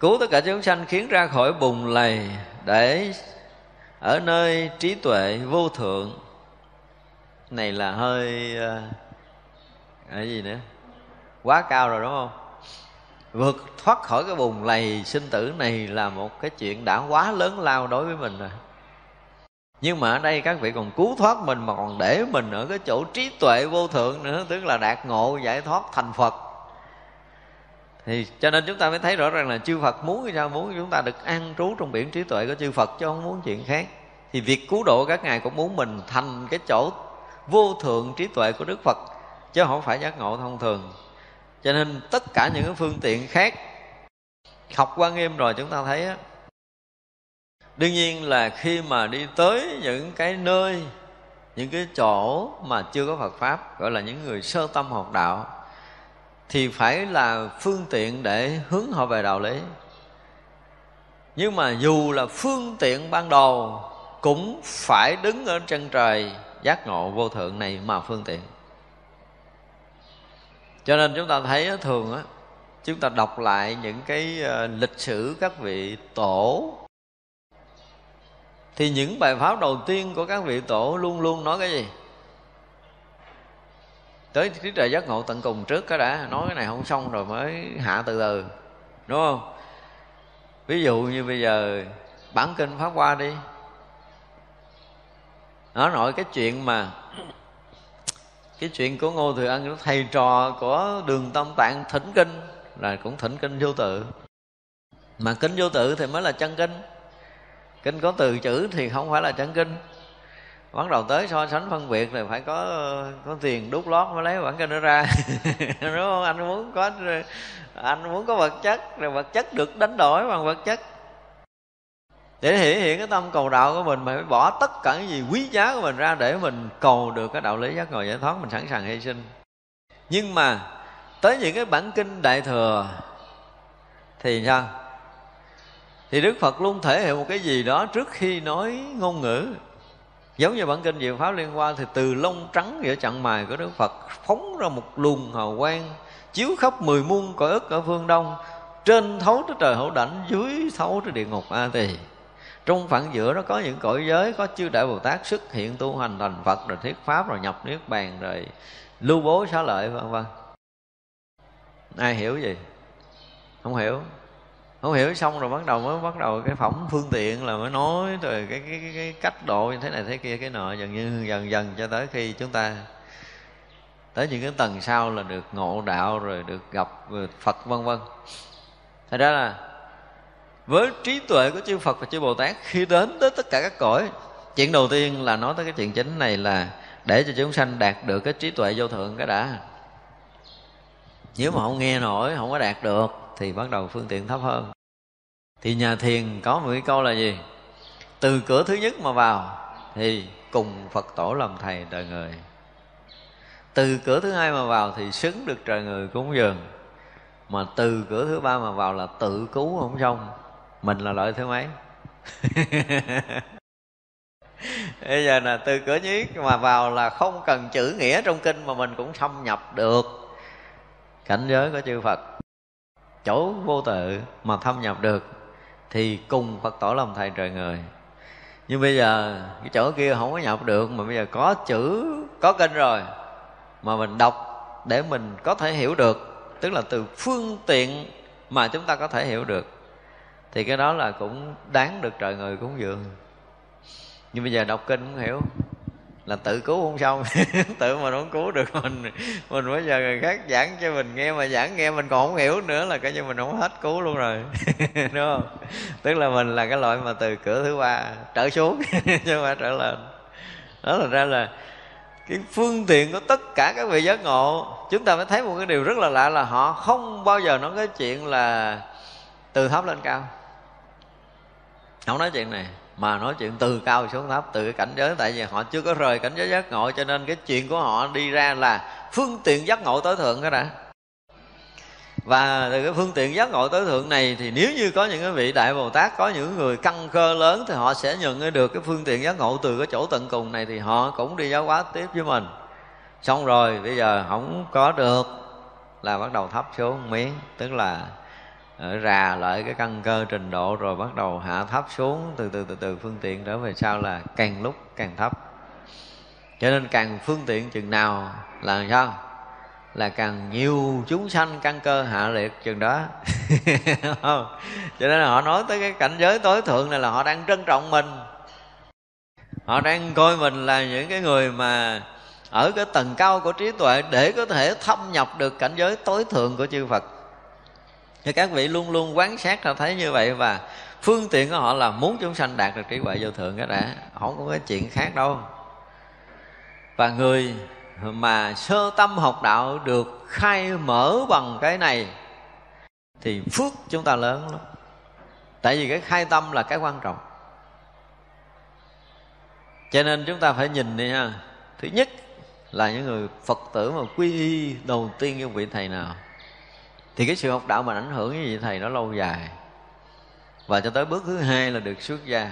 Speaker 1: Cứu tất cả chúng sanh khiến ra khỏi bùn lầy để ở nơi trí tuệ vô thượng. Này là hơi ờ, cái gì nữa? Quá cao rồi đúng không? Vượt thoát khỏi cái bùn lầy sinh tử này là một cái chuyện đã quá lớn lao đối với mình rồi. Nhưng mà ở đây các vị còn cứu thoát mình mà còn để mình ở cái chỗ trí tuệ vô thượng nữa, tức là đạt ngộ giải thoát thành phật thì cho nên chúng ta mới thấy rõ ràng là chư Phật muốn sao? Muốn chúng ta được an trú trong biển trí tuệ của chư Phật chứ không muốn chuyện khác. Thì việc cứu độ các ngài cũng muốn mình thành cái chỗ vô thượng trí tuệ của Đức Phật, chứ không phải giác ngộ thông thường. Cho nên tất cả những cái phương tiện khác, học quan nghiêm rồi chúng ta thấy á, đương nhiên là khi mà đi tới những cái nơi, những cái chỗ mà chưa có Phật pháp, gọi là những người sơ tâm học đạo thì phải là phương tiện để hướng họ về đạo lý. Nhưng mà dù là phương tiện ban đầu, cũng phải đứng ở chân trời giác ngộ vô thượng này mà phương tiện. Cho nên chúng ta thấy thường á, chúng ta đọc lại những cái ờ, lịch sử các vị tổ. Thì những bài pháp đầu tiên của các vị tổ luôn luôn nói cái gì? Tới trí tuệ giác ngộ tận cùng trước cái đã. Nói cái này không xong rồi mới hạ từ từ. Đúng không? Ví dụ như bây giờ, bản kinh pháp qua đi. Nó nội cái chuyện mà, cái chuyện của ngô thừa ân, thầy trò của đường tâm tạng thỉnh kinh, là cũng thỉnh kinh vô tự. Mà kinh vô tự thì mới là chân kinh. Kinh có từ chữ thì không phải là chân kinh bắt đầu tới so sánh phân biệt thì phải có có tiền đút lót mới lấy bản kinh nó ra đúng không? Anh muốn có, anh muốn có vật chất, rồi vật chất được đánh đổi bằng vật chất. Để thể hiện cái tâm cầu đạo của mình mà phải bỏ tất cả cái gì quý giá của mình ra để mình cầu được cái đạo lý giác ngộ giải thoát mình sẵn sàng hy sinh. Nhưng mà, tới những cái bản kinh đại thừa, thì sao? Thì đức phật luôn thể hiện một cái gì đó trước khi nói ngôn ngữ giống như bản kinh diệu pháp liên hoa thì từ lông trắng giữa chặng mài của đức phật phóng ra một luồng hào quang, chiếu khắp mười muôn cõi ức ở phương đông. Trên thấu tới trời hậu đảnh, dưới thấu tới địa ngục a tỳ. Trong phẳng giữa nó có những cõi giới, có chư đại bồ tát xuất hiện tu hành thành phật, rồi thuyết pháp, rồi nhập niết bàn, rồi lưu bố xá lợi, vân vân. Ai hiểu gì? Không hiểu không hiểu xong rồi bắt đầu mới bắt đầu cái phẩm phương tiện là mới nói rồi cái cái, cái, cái cách độ như thế này thế kia cái nọ dần như dần dần cho tới khi chúng ta tới những cái tầng sau là được ngộ đạo rồi được gặp Phật vân vân. Thật ra là với trí tuệ của chư Phật và chư Bồ Tát khi đến tới tất cả các cõi chuyện đầu tiên là nói tới cái chuyện chính này là để cho chúng sanh đạt được cái trí tuệ vô thượng cái đã. Nếu mà không nghe nổi không có đạt được thì bắt đầu phương tiện thấp hơn thì nhà thiền có một cái câu là gì? Từ cửa thứ nhất mà vào, thì cùng phật tổ làm thầy đời người. Từ cửa thứ hai mà vào thì xứng được trời người cúng dường. Mà từ cửa thứ ba mà vào là tự cứu không xong. Mình là loại thứ mấy? Bây giờ là từ cửa nhất mà vào là không cần chữ nghĩa trong kinh mà mình cũng xâm nhập được. Cảnh giới của chư phật. Chỗ vô tự mà thâm nhập được thì cùng phật tổ làm thầy trời người. Nhưng bây giờ, cái chỗ kia không có nhập được, mà bây giờ có chữ, có kinh rồi, mà mình đọc để mình có thể hiểu được, tức là từ phương tiện mà chúng ta có thể hiểu được, thì cái đó là cũng đáng được trời người cúng dường. Nhưng bây giờ đọc kinh cũng hiểu là tự cứu không xong. Tự mà không cứu được mình. Mình bây giờ người khác giảng cho mình nghe, mà giảng nghe mình còn không hiểu nữa là coi như mình không hết cứu luôn rồi. Đúng không? Tức là mình là cái loại mà từ cửa thứ ba trở xuống, chứ không phải trở lên. Đó là ra là cái phương tiện của tất cả các vị giác ngộ, chúng ta mới thấy một cái điều rất là lạ là họ không bao giờ nói cái chuyện là từ thấp lên cao. Không nói chuyện này mà nói chuyện từ cao xuống thấp, từ cái cảnh giới, tại vì họ chưa có rời cảnh giới giác ngộ, cho nên cái chuyện của họ đi ra là phương tiện giác ngộ tối thượng đó đã. Và từ cái phương tiện giác ngộ tối thượng này thì nếu như có những cái vị đại bồ tát, có những người căn cơ lớn thì họ sẽ nhận được cái phương tiện giác ngộ từ cái chỗ tận cùng này thì họ cũng đi giáo hóa tiếp với mình. Xong rồi, bây giờ không có được là bắt đầu thấp xuống miếng, tức là Ờ, rà lại cái căn cơ trình độ rồi bắt đầu hạ thấp xuống, từ từ từ từ phương tiện trở về sau là càng lúc càng thấp. Cho nên càng phương tiện chừng nào là sao? Là càng nhiều chúng sanh căn cơ hạ liệt chừng đó. Cho nên là họ nói tới cái cảnh giới tối thượng này là họ đang trân trọng mình. Họ đang coi mình là những cái người mà ở cái tầng cao của trí tuệ để có thể thâm nhập được cảnh giới tối thượng của chư Phật thì các vị luôn luôn quán sát ra thấy như vậy và phương tiện của họ là muốn chúng sanh đạt được trí huệ vô thượng cái đã không có cái chuyện khác đâu. Và người mà sơ tâm học đạo được khai mở bằng cái này thì phước chúng ta lớn lắm. Tại vì cái khai tâm là cái quan trọng. Cho nên chúng ta phải nhìn đi ha. Thứ nhất là những người phật tử mà quy y đầu tiên như vị thầy nào? Thì cái sự học đạo mà ảnh hưởng với vị thầy, nó lâu dài. Và cho tới bước thứ hai là được xuất gia.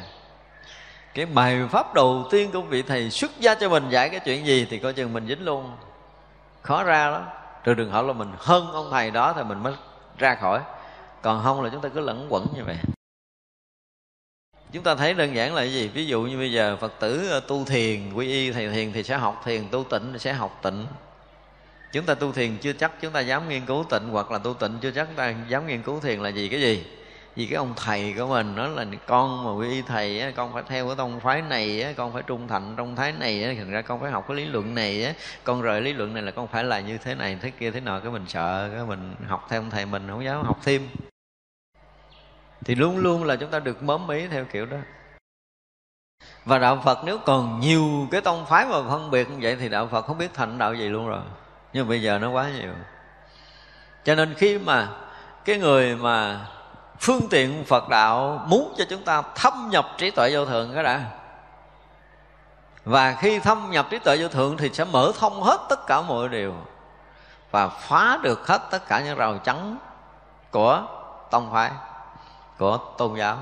Speaker 1: Cái bài pháp đầu tiên của vị thầy xuất gia cho mình dạy cái chuyện gì thì coi chừng mình dính luôn. Khó ra đó trừ trường hỏi là mình hơn ông thầy đó thì mình mới ra khỏi. Còn không là chúng ta cứ lẫn quẩn như vậy. Chúng ta thấy đơn giản là cái gì? Ví dụ như bây giờ phật tử tu thiền, quy y thầy thiền thì sẽ học thiền, tu tịnh thì sẽ học tịnh chúng ta tu thiền chưa chắc chúng ta dám nghiên cứu tịnh hoặc là tu tịnh chưa chắc chúng ta dám nghiên cứu thiền là gì cái gì? Vì cái ông thầy của mình nó là con mà quy y thầy á, con phải theo cái tông phái này á, con phải trung thành trong thái này á, thành ra con phải học cái lý luận này á, con rời lý luận này là con phải là như thế này thế kia thế nọ cái mình sợ cái mình học theo ông thầy mình không dám học thêm. Thì luôn luôn là chúng ta được mớm ý theo kiểu đó. Và đạo phật nếu còn nhiều cái tông phái mà phân biệt như vậy thì đạo phật không biết thành đạo gì luôn rồi nhưng bây giờ nó quá nhiều. Cho nên khi mà cái người mà phương tiện phật đạo muốn cho chúng ta thâm nhập trí tuệ vô thượng cái đã, và khi thâm nhập trí tuệ vô thượng thì sẽ mở thông hết tất cả mọi điều và phá được hết tất cả những rào chắn của tông phái, của tôn giáo.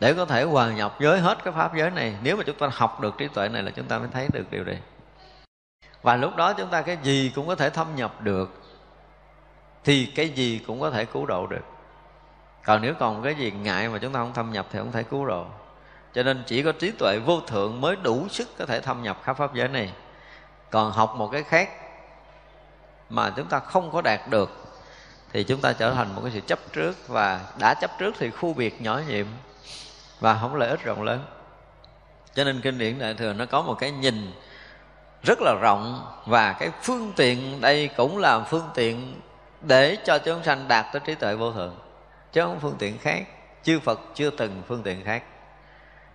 Speaker 1: Để có thể hòa nhập với hết cái pháp giới này, nếu mà chúng ta học được trí tuệ này là chúng ta mới thấy được điều này và lúc đó chúng ta cái gì cũng có thể thâm nhập được, thì cái gì cũng có thể cứu độ được. Còn nếu còn cái gì ngại mà chúng ta không thâm nhập thì không thể cứu độ. Cho nên chỉ có trí tuệ vô thượng mới đủ sức có thể thâm nhập khắp pháp giới này. Còn học một cái khác mà chúng ta không có đạt được, thì chúng ta trở thành một cái sự chấp trước. Và đã chấp trước thì khu biệt nhỏ nhiệm và không lợi ích rộng lớn. Cho nên kinh điển đại thừa nó có một cái nhìn rất là rộng và cái phương tiện đây cũng là phương tiện để cho chúng sanh đạt tới trí tuệ vô thượng, chứ không phương tiện khác. Chư phật chưa từng phương tiện khác.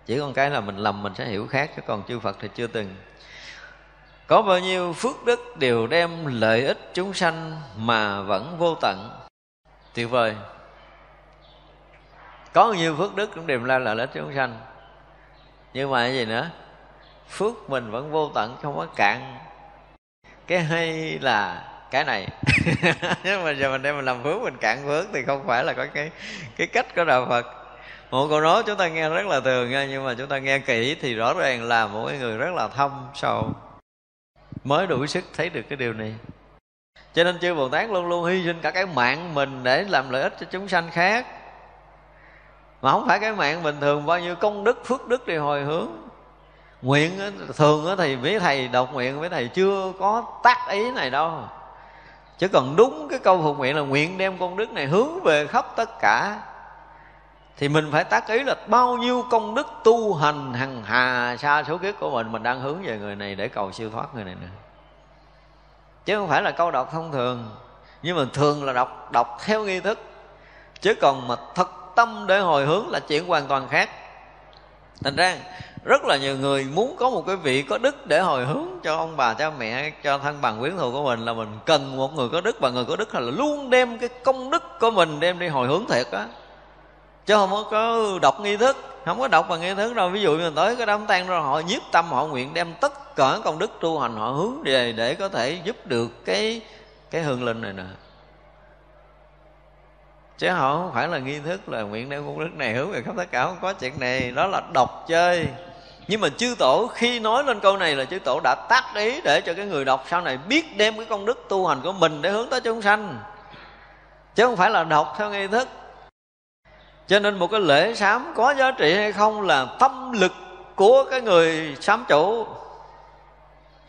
Speaker 1: Chỉ còn cái là mình lầm mình sẽ hiểu khác, chứ còn chư phật thì chưa từng. Có bao nhiêu phước đức đều đem lợi ích chúng sanh mà vẫn vô tận. Tuyệt vời. Có bao nhiêu phước đức cũng đem ra lợi ích chúng sanh. Nhưng mà cái gì nữa? Phước mình vẫn vô tận, không có cạn. Cái hay là cái này. Nhưng mà giờ mình đem mình làm phước, mình cạn phước thì không phải là có cái cái cách của đạo phật. Một câu nói chúng ta nghe rất là thường nha, nhưng mà chúng ta nghe kỹ thì rõ ràng là một cái người rất là thâm sâu, mới đủ sức thấy được cái điều này. Cho nên chư bồ tát luôn luôn hy sinh cả cái mạng mình để làm lợi ích cho chúng sanh khác. Mà không phải cái mạng bình thường, bao nhiêu công đức, phước đức thì hồi hướng nguyện thường thì mấy thầy đọc nguyện, mấy thầy chưa có tác ý này đâu. Chứ còn đúng cái câu phục nguyện là nguyện đem công đức này hướng về khắp tất cả. Thì mình phải tác ý là bao nhiêu công đức tu hành hằng hà xa số kiếp của mình mình đang hướng về người này để cầu siêu thoát người này nữa. Chứ không phải là câu đọc thông thường. Nhưng mà thường là đọc đọc theo nghi thức. Chứ còn mà thật tâm để hồi hướng là chuyện hoàn toàn khác. Thành ra rất là nhiều người muốn có một cái vị có đức để hồi hướng cho ông bà cha mẹ, cho thân bằng quyến thuộc của mình là mình cần một người có đức. Và người có đức là luôn đem cái công đức của mình đem đi hồi hướng thiệt á. Chứ không có đọc nghi thức, không có đọc bằng nghi thức đâu. Ví dụ như tới cái đám tang rồi họ nhiếp tâm, họ nguyện đem tất cả công đức tu hành, họ hướng về để có thể giúp được cái cái hương linh này nè. Chứ họ không phải là nghi thức là nguyện đem công đức này hướng về khắp tất cả. Không có chuyện này, đó là đọc chơi nhưng mà chư tổ khi nói lên câu này là chư tổ đã tác ý để cho cái người đọc sau này biết đem cái công đức tu hành của mình để hướng tới chúng sanh. Chứ không phải là đọc theo nghi thức. Cho nên một cái lễ sám có giá trị hay không là tâm lực của cái người sám chủ.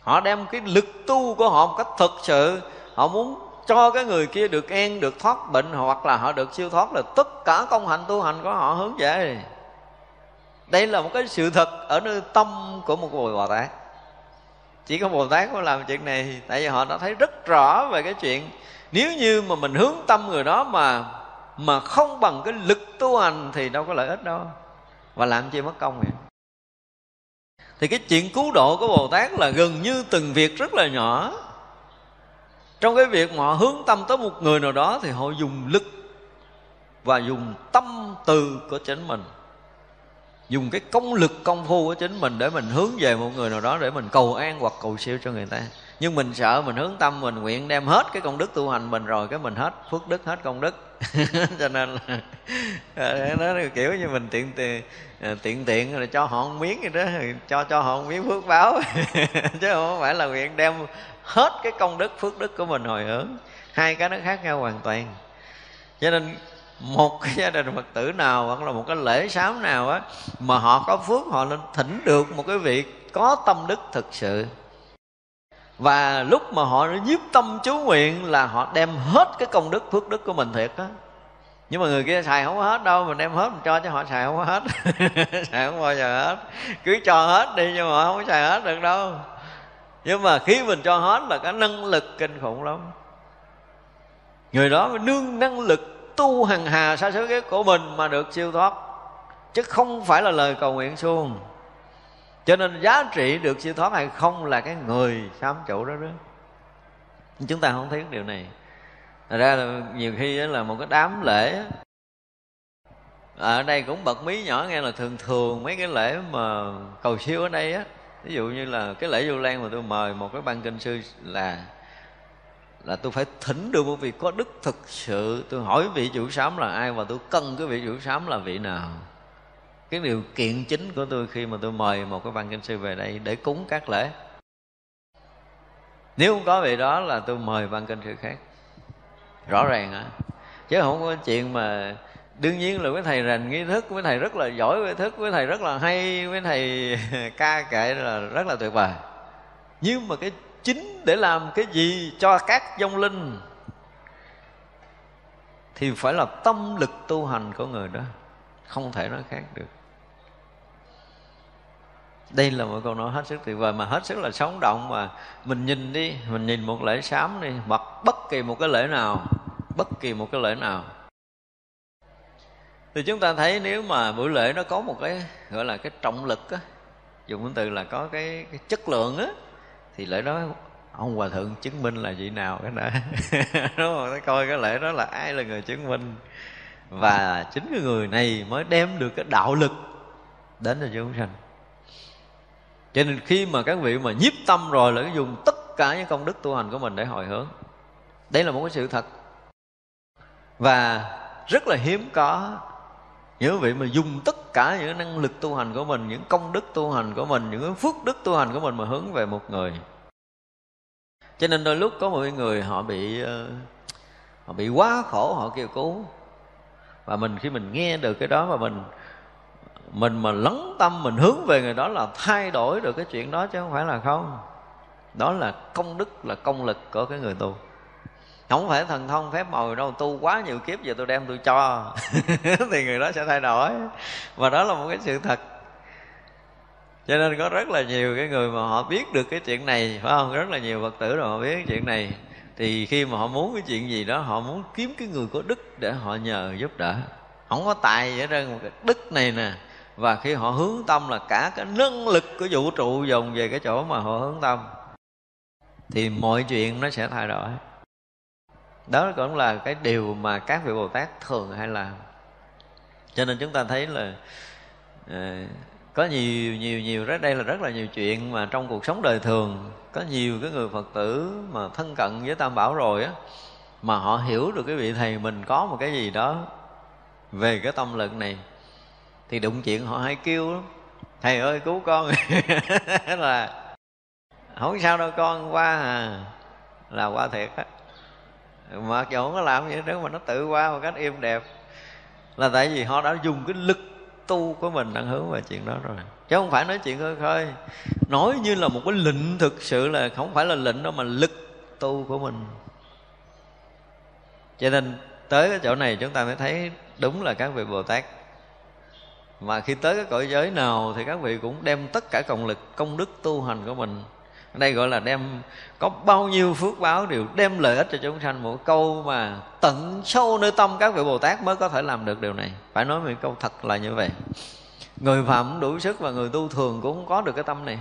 Speaker 1: Họ đem cái lực tu của họ một cách thực sự. Họ muốn cho cái người kia được an, được thoát bệnh, hoặc là họ được siêu thoát là tất cả công hạnh tu hành của họ hướng về đây là một cái sự thật ở nơi tâm của một người bồ tát. Chỉ có bồ tát mới làm chuyện này, tại vì họ đã thấy rất rõ về cái chuyện nếu như mà mình hướng tâm người đó mà mà không bằng cái lực tu hành thì đâu có lợi ích đâu. Và làm chi mất công vậy? Thì cái chuyện cứu độ của bồ tát là gần như từng việc rất là nhỏ. Trong cái việc mà họ hướng tâm tới một người nào đó thì họ dùng lực và dùng tâm từ của chính mình dùng cái công lực công phu của chính mình để mình hướng về một người nào đó để mình cầu an hoặc cầu siêu cho người ta. Nhưng mình sợ, mình hướng tâm, mình nguyện đem hết cái công đức tu hành mình rồi, cái mình hết phước đức, hết công đức. Cho nên là à, nó kiểu như mình tiện à, tiện tiện tiện là cho họ một miếng gì đó, cho cho họ một miếng phước báo. Chứ không phải là nguyện đem hết cái công đức, phước đức của mình hồi hướng. Hai cái nó khác nhau hoàn toàn. Cho nên một cái gia đình phật tử nào hoặc là một cái lễ sám nào á, mà họ có phước, họ nên thỉnh được một cái vị có tâm đức thực sự. Và lúc mà họ nhiếp tâm chú nguyện là họ đem hết cái công đức, phước đức của mình thiệt á. Nhưng mà người kia xài không có hết đâu, mình đem hết mình cho cho họ xài không có hết. Xài không bao giờ hết. Cứ cho hết đi nhưng mà không có xài hết được đâu. Nhưng mà khi mình cho hết là cái năng lực kinh khủng lắm. Người đó nương năng lực tu hằng hà sa số kiếp của mình mà được siêu thoát, chứ không phải là lời cầu nguyện suông. Cho nên giá trị được siêu thoát hay không là cái người sám chủ đó đó. Chúng ta không thấy điều này. Thật ra là nhiều khi là một cái đám lễ ở đây cũng bật mí nhỏ nghe là thường thường mấy cái lễ mà cầu siêu ở đây á. Ví dụ như là cái lễ du lan mà tôi mời một cái ban kinh sư là là tôi phải thỉnh được một vị có đức thực sự. Tôi hỏi vị chủ sám là ai và tôi cần cái vị chủ sám là vị nào. Cái điều kiện chính của tôi khi mà tôi mời một cái văn kinh sư về đây để cúng các lễ. Nếu không có vị đó là tôi mời văn kinh sư khác. Rõ ràng á. Chứ không có chuyện mà đương nhiên là với thầy rành nghi thức với thầy rất là giỏi nghi thức với thầy rất là hay với thầy ca kệ là rất là tuyệt vời. Nhưng mà cái chính để làm cái gì cho các vong linh? Thì phải là tâm lực tu hành của người đó không thể nói khác được. Đây là một câu nói hết sức tuyệt vời mà hết sức là sống động mà mình nhìn đi mình nhìn một lễ sám đi mặc bất kỳ một cái lễ nào bất kỳ một cái lễ nào. Thì chúng ta thấy nếu mà buổi lễ nó có một cái gọi là cái trọng lực á dùng cái từ là có cái, cái chất lượng á thì lễ đó, ông hòa thượng chứng minh là vị nào cái đã đúng không? Coi cái lễ đó là ai là người chứng minh. Và chính cái người này mới đem được cái đạo lực đến cho chúng sanh. Cho nên khi mà các vị mà nhiếp tâm rồi là dùng tất cả những công đức tu hành của mình để hồi hướng. Đây là một cái sự thật. Và rất là hiếm có những vị mà dùng tất cả những năng lực tu hành của mình, những công đức tu hành của mình, những phước đức tu hành của mình mà hướng về một người. Cho nên đôi lúc có một người họ bị ờ, họ bị quá khổ, họ kêu cứu. Và mình khi mình nghe được cái đó mà mình mình mà lắng tâm, mình hướng về người đó là thay đổi được cái chuyện đó chứ không phải là không. Đó là công đức, là công lực của cái người tu không phải thần thông phép màu đâu, tu quá nhiều kiếp giờ tôi đem tôi cho. Thì người đó sẽ thay đổi. Và đó là một cái sự thật. Cho nên có rất là nhiều cái người mà họ biết được cái chuyện này, phải không? Rất là nhiều phật tử rồi họ biết cái chuyện này. Thì khi mà họ muốn cái chuyện gì đó, họ muốn kiếm cái người có đức để họ nhờ giúp đỡ. Không có tài gì hết trơn, một cái đức này nè. Và khi họ hướng tâm là cả cái năng lực của vũ trụ dồn về cái chỗ mà họ hướng tâm, thì mọi chuyện nó sẽ thay đổi đó cũng là cái điều mà các vị bồ tát thường hay làm. Cho nên chúng ta thấy là uh, có nhiều nhiều nhiều rất đây là rất là nhiều chuyện mà trong cuộc sống đời thường có nhiều cái người phật tử mà thân cận với tam bảo rồi á mà họ hiểu được cái vị thầy mình có một cái gì đó về cái tâm lực này thì đụng chuyện họ hay kêu lắm. Thầy ơi cứu con. Là không sao đâu con qua à là qua thiệt á mà dù không có làm gì nữa mà nó tự qua một cách êm đẹp, là tại vì họ đã dùng cái lực tu của mình đang hướng về chuyện đó rồi. Chứ không phải nói chuyện khơi khơi. Nói như là một cái lệnh thực sự là không phải là lệnh đâu mà lực tu của mình. Cho nên tới cái chỗ này chúng ta mới thấy đúng là các vị bồ tát. Mà khi tới cái cõi giới nào thì các vị cũng đem tất cả công lực, công đức tu hành của mình ở đây gọi là đem, có bao nhiêu phước báo đều đem lợi ích cho chúng sanh. Một câu mà tận sâu nơi tâm các vị bồ tát mới có thể làm được điều này. Phải nói một câu thật là như vậy. Người phạm đủ sức và người tu thường cũng không có được cái tâm này.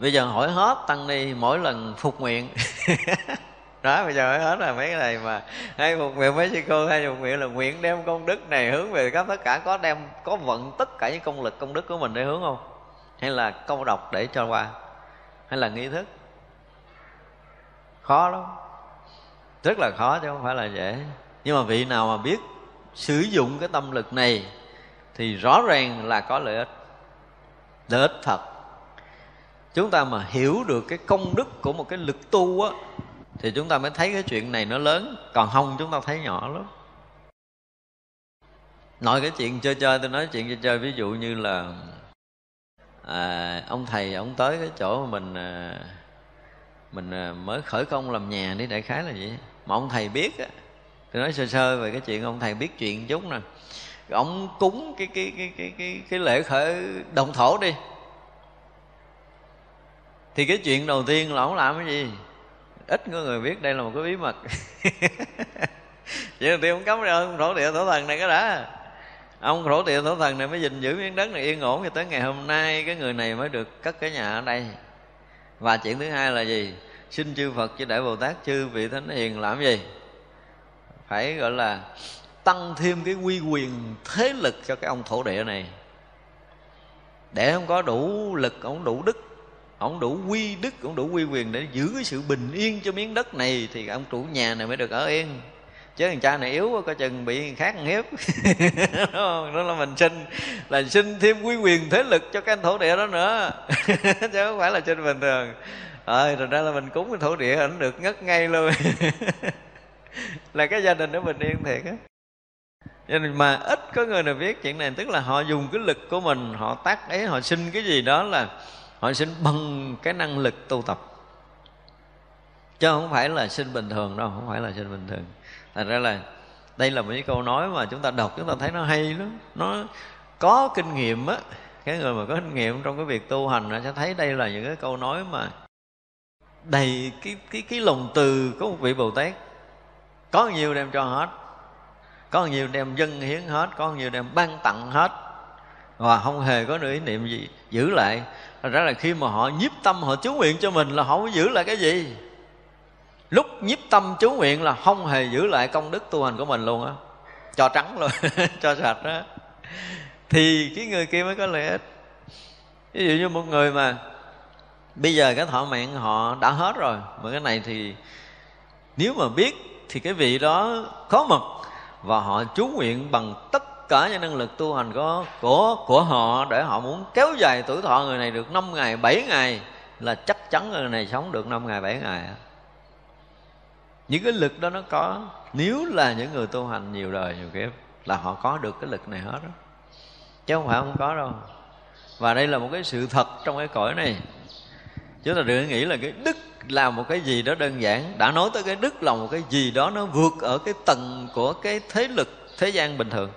Speaker 1: Bây giờ hỏi hết, tăng ni, mỗi lần phục nguyện. Đó, bây giờ hỏi hết là mấy cái này mà. Hay phục nguyện mấy sư cô, hay phục nguyện là nguyện đem công đức này hướng về các tất cả, có đem, có vận tất cả những công lực, công đức của mình để hướng không? Hay là câu đọc để cho qua? Hay là nghi thức? Khó lắm. Rất là khó chứ không phải là dễ. Nhưng mà vị nào mà biết sử dụng cái tâm lực này thì rõ ràng là có lợi ích. Lợi ích thật. Chúng ta mà hiểu được cái công đức của một cái lực tu á, thì chúng ta mới thấy cái chuyện này nó lớn. Còn không, chúng ta thấy nhỏ lắm. Nói cái chuyện chơi chơi, tôi nói chuyện chơi chơi, ví dụ như là à, ông thầy ông tới cái chỗ mà mình à, mình à, mới khởi công làm nhà đi đại khái là vậy. Mà ông thầy biết á tôi nói sơ sơ về cái chuyện ông thầy biết chuyện chút nè. Ông cúng cái cái cái cái cái, cái lễ khởi động thổ đi. Thì cái chuyện đầu tiên là ông làm cái gì? Ít có người biết đây là một cái bí mật. Vậy đầu tiên ông cấm ra ông thổ địa thổ thần này cái đã ông thổ địa thổ thần này mới gìn giữ miếng đất này yên ổn thì tới ngày hôm nay. Cái người này mới được cất cái nhà ở đây. Và chuyện thứ hai là gì? Xin chư phật chư đại bồ tát, chư vị thánh hiền làm gì? Phải gọi là tăng thêm cái quy quyền thế lực cho cái ông thổ địa này. Để ông có đủ lực, ông đủ đức, ông đủ quy đức, ông đủ quy quyền để giữ cái sự bình yên cho miếng đất này, thì ông chủ nhà này mới được ở yên chứ thằng cha này yếu có chừng bị người khác hiếp. Đó là mình xin là xin thêm quy quyền thế lực cho cái anh thổ địa đó nữa. Chứ không phải là trên bình thường. Ờ rồi ra là mình cúng cái thổ địa ảnh được ngất ngay luôn. Là cái gia đình nó bình yên thiệt á. Cho nên mà ít có người nào biết chuyện này, tức là họ dùng cái lực của mình, họ tác ấy, họ xin cái gì đó là họ xin bằng cái năng lực tu tập. Chứ không phải là sinh bình thường đâu, không phải là sinh bình thường thành ra là đây là một cái câu nói mà chúng ta đọc, chúng ta thấy nó hay lắm. Nó có kinh nghiệm á. Cái người mà có kinh nghiệm trong cái việc tu hành nó sẽ thấy đây là những cái câu nói mà đầy cái cái cái lòng từ của một vị bồ tát. Có nhiều đem cho hết, có nhiều đem dân hiến hết, có nhiều đem ban tặng hết. Và không hề có nửa ý niệm gì, giữ lại. Thật ra là khi mà họ nhiếp tâm, họ chú nguyện cho mình là họ không giữ lại cái gì lúc nhiếp tâm chú nguyện là không hề giữ lại công đức tu hành của mình luôn á. Cho trắng luôn, cho sạch đó thì cái người kia mới có lợi ích. Ví dụ như một người mà bây giờ cái thọ mạng họ đã hết rồi, mà cái này thì nếu mà biết thì cái vị đó khó mật và họ chú nguyện bằng tất cả những năng lực tu hành của của của họ để họ muốn kéo dài tuổi thọ người này được 5 ngày 7 ngày là chắc chắn người này sống được 5 ngày 7 ngày những cái lực đó nó có. Nếu là những người tu hành nhiều đời, nhiều kiếp, là họ có được cái lực này hết đó chứ không phải không có đâu. Và đây là một cái sự thật trong cái cõi này. Chúng ta đừng nghĩ là cái đức là một cái gì đó đơn giản. Đã nói tới cái đức là một cái gì đó nó vượt ở cái tầng của cái thế lực, thế gian bình thường.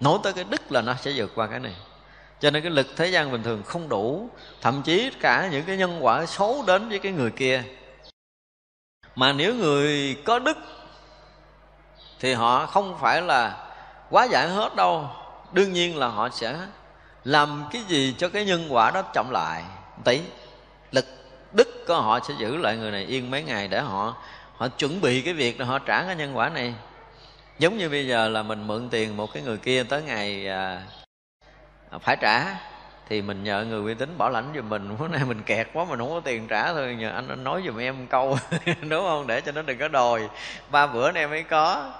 Speaker 1: Nói tới cái đức là nó sẽ vượt qua cái này. Cho nên cái lực thế gian bình thường không đủ. Thậm chí cả những cái nhân quả xấu đến với cái người kia mà nếu người có đức thì họ không phải là quá giải hết đâu. Đương nhiên là họ sẽ làm cái gì cho cái nhân quả đó chậm lại. Tí lực đức của họ sẽ giữ lại người này yên mấy ngày để họ họ chuẩn bị cái việc để họ trả cái nhân quả này. Giống như bây giờ là mình mượn tiền một cái người kia tới ngày à, phải trả thì mình nhờ người uy tín bảo lãnh giùm mình. Bữa nay mình kẹt quá mình không có tiền trả thôi. Nhờ anh, anh nói giùm em một câu. Đúng không? Để cho nó đừng có đòi. Ba bữa nay mới có.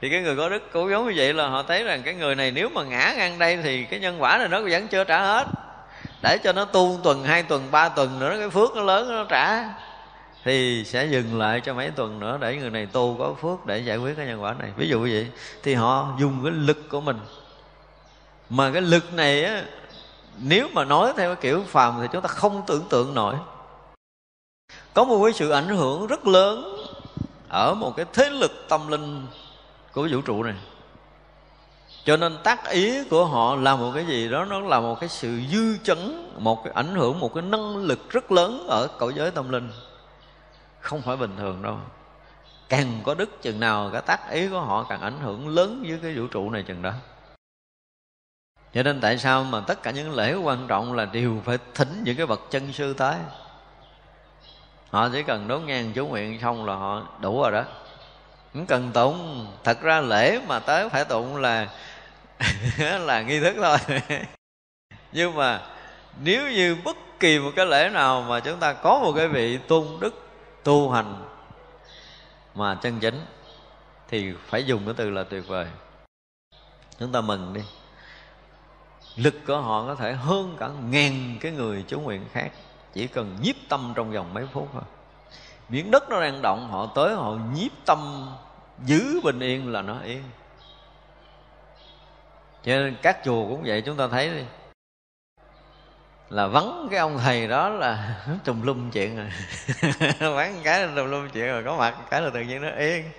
Speaker 1: Thì cái người có đức cố giống như vậy là họ thấy rằng cái người này nếu mà ngã ngang đây thì cái nhân quả này nó vẫn chưa trả hết. Để cho nó tu tuần hai tuần ba tuần nữa cái phước nó lớn nó trả. Thì sẽ dừng lại cho mấy tuần nữa để người này tu có phước để giải quyết cái nhân quả này. Ví dụ như vậy thì họ dùng cái lực của mình. Mà cái lực này á nếu mà nói theo cái kiểu phàm thì chúng ta không tưởng tượng nổi. Có một cái sự ảnh hưởng rất lớn ở một cái thế lực tâm linh của vũ trụ này. Cho nên tác ý của họ là một cái gì đó, nó là một cái sự dư chấn, một cái ảnh hưởng, một cái năng lực rất lớn ở cõi giới tâm linh. Không phải bình thường đâu. Càng có đức chừng nào, cái tác ý của họ càng ảnh hưởng lớn với cái vũ trụ này chừng đó cho nên tại sao mà tất cả những lễ quan trọng là đều phải thỉnh những cái bậc chân sư tới? Họ chỉ cần đốt nhang chú nguyện xong là họ đủ rồi đó. Cũng cần tụng. Thật ra lễ mà tới phải tụng là là nghi thức thôi. Nhưng mà nếu như bất kỳ một cái lễ nào mà chúng ta có một cái vị tôn đức, tu hành mà chân chính, thì phải dùng cái từ là tuyệt vời. Chúng ta mừng đi lực của họ có thể hơn cả ngàn cái người chú nguyện khác. Chỉ cần nhiếp tâm trong vòng mấy phút thôi. Miếng đất nó đang động, họ tới, họ nhiếp tâm, giữ bình yên là nó yên. Cho nên các chùa cũng vậy, chúng ta thấy đi. Là vắng cái ông thầy đó là trùm lum chuyện rồi. Vắng cái là trùm lum chuyện rồi, có mặt cái là tự nhiên nó yên.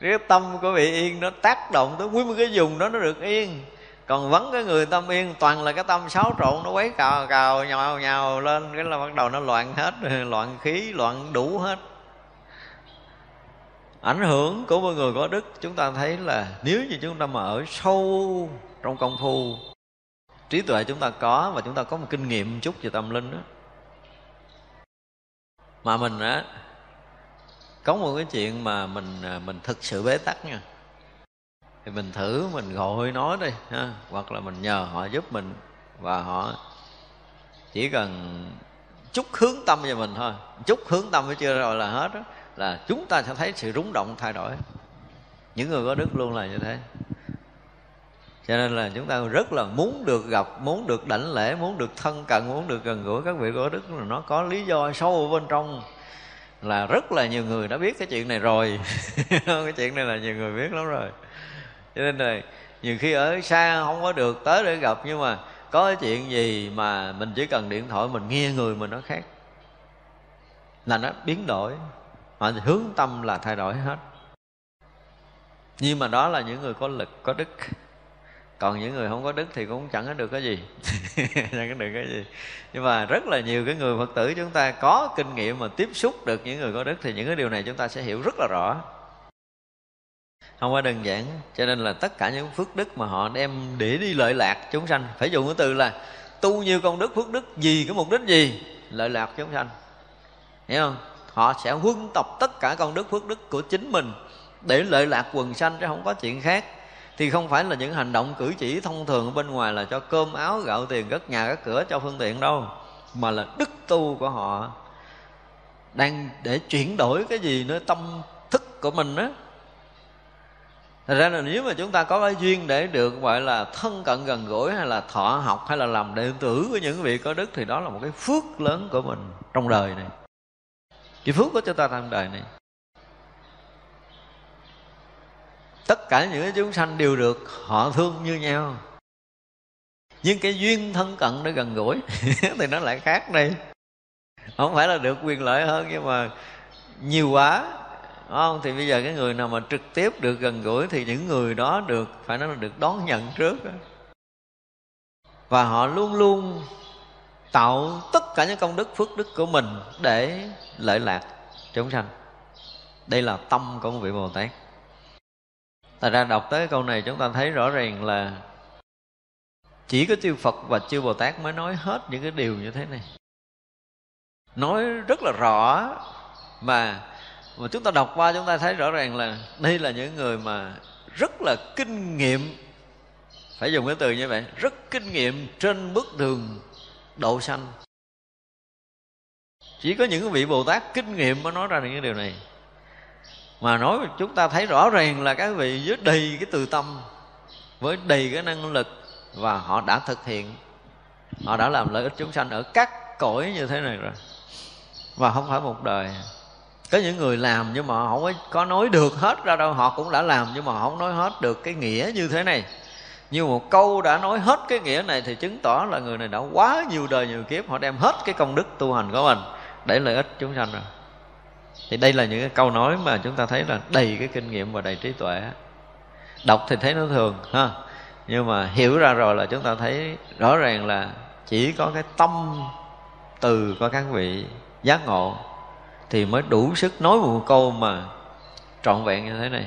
Speaker 1: Cái tâm của vị yên nó tác động tới nguyên một cái vùng đó, nó được yên còn vấn cái người tâm yên, toàn là cái tâm xáo trộn, nó quấy cào cào, nhào nhào lên, cái là bắt đầu nó loạn hết, loạn khí, loạn đủ hết. Ảnh hưởng của một người có đức, chúng ta thấy là nếu như chúng ta mà ở sâu trong công phu, trí tuệ chúng ta có và chúng ta có một kinh nghiệm chút về tâm linh đó mà mình á, có một cái chuyện mà mình à, mình thực sự bế tắc nha thì mình thử, mình gọi nói đi, ha. Hoặc là mình nhờ họ giúp mình, và họ chỉ cần chút hướng tâm cho mình thôi. Chút hướng tâm mới chưa rồi là hết đó là chúng ta sẽ thấy sự rúng động thay đổi. Những người có đức luôn là như thế. Cho nên là chúng ta rất là muốn được gặp, muốn được đảnh lễ, muốn được thân cận, muốn được gần gũi các vị có đức. Là nó có lý do sâu bên trong. Là rất là nhiều người đã biết cái chuyện này rồi. Cái chuyện này là nhiều người biết lắm rồi cho nên là nhiều khi ở xa không có được, tới để gặp, nhưng mà có chuyện gì mà mình chỉ cần điện thoại mình nghe người mình nó khác là nó biến đổi, mà hướng tâm là thay đổi hết. Nhưng mà đó là những người có lực, có đức. Còn những người không có đức thì cũng chẳng có được cái gì. Chẳng có được cái gì. Nhưng mà rất là nhiều cái người phật tử chúng ta có kinh nghiệm mà tiếp xúc được những người có đức thì những cái điều này chúng ta sẽ hiểu rất là rõ không có đơn giản. Cho nên là tất cả những phước đức mà họ đem để đi lợi lạc chúng sanh, phải dùng cái từ là tu như công đức phước đức gì cái mục đích gì? Lợi lạc chúng sanh. Hiểu không? Họ sẽ huân tập tất cả công đức phước đức của chính mình để lợi lạc quần sanh chứ không có chuyện khác. Thì không phải là những hành động cử chỉ thông thường ở bên ngoài là cho cơm áo, gạo tiền gất nhà gất cửa, cho phương tiện đâu. Mà là đức tu của họ đang để chuyển đổi cái gì nữa, tâm thức của mình á Thật ra là nếu mà chúng ta có cái duyên để được gọi là thân cận gần gũi hay là thọ học hay là làm đệ tử của những vị có đức thì đó là một cái phước lớn của mình trong đời này. Cái phước của chúng ta trong đời này. Tất cả những cái chúng sanh đều được họ thương như nhau. Nhưng cái duyên thân cận để gần gũi thì nó lại khác đây. không phải là được quyền lợi hơn nhưng mà nhiều quá không? Thì bây giờ cái người nào mà trực tiếp được gần gũi thì những người đó được, phải nói là được đón nhận trước và họ luôn luôn tạo tất cả những công đức phước đức của mình để lợi lạc chúng sanh. Đây là tâm của một vị bồ tát. Tại ra đọc tới câu này chúng ta thấy rõ ràng là chỉ có chư Phật và chư Bồ Tát mới nói hết những cái điều như thế này. Nói rất là rõ mà mà chúng ta đọc qua chúng ta thấy rõ ràng là đây là những người mà rất là kinh nghiệm. Phải dùng cái từ như vậy, rất kinh nghiệm trên bước đường độ sanh. Chỉ có những vị bồ tát kinh nghiệm mới nói ra những điều này. Mà nói chúng ta thấy rõ ràng là các vị với đầy cái từ tâm, với đầy cái năng lực và họ đã thực hiện. Họ đã làm lợi ích chúng sanh ở các cõi như thế này rồi. Và không phải một đời có những người làm nhưng mà họ không có nói được hết ra đâu. Họ cũng đã làm nhưng mà họ không nói hết được cái nghĩa như thế này. Như một câu đã nói hết cái nghĩa này thì chứng tỏ là người này đã quá nhiều đời nhiều kiếp. Họ đem hết cái công đức tu hành của mình để lợi ích chúng sanh rồi. Thì đây là những cái câu nói mà chúng ta thấy là đầy cái kinh nghiệm và đầy trí tuệ. Đọc thì thấy nó thường, ha. Nhưng mà hiểu ra rồi là chúng ta thấy rõ ràng là chỉ có cái tâm từ của các vị giác ngộ thì mới đủ sức nói một câu mà trọn vẹn như thế này.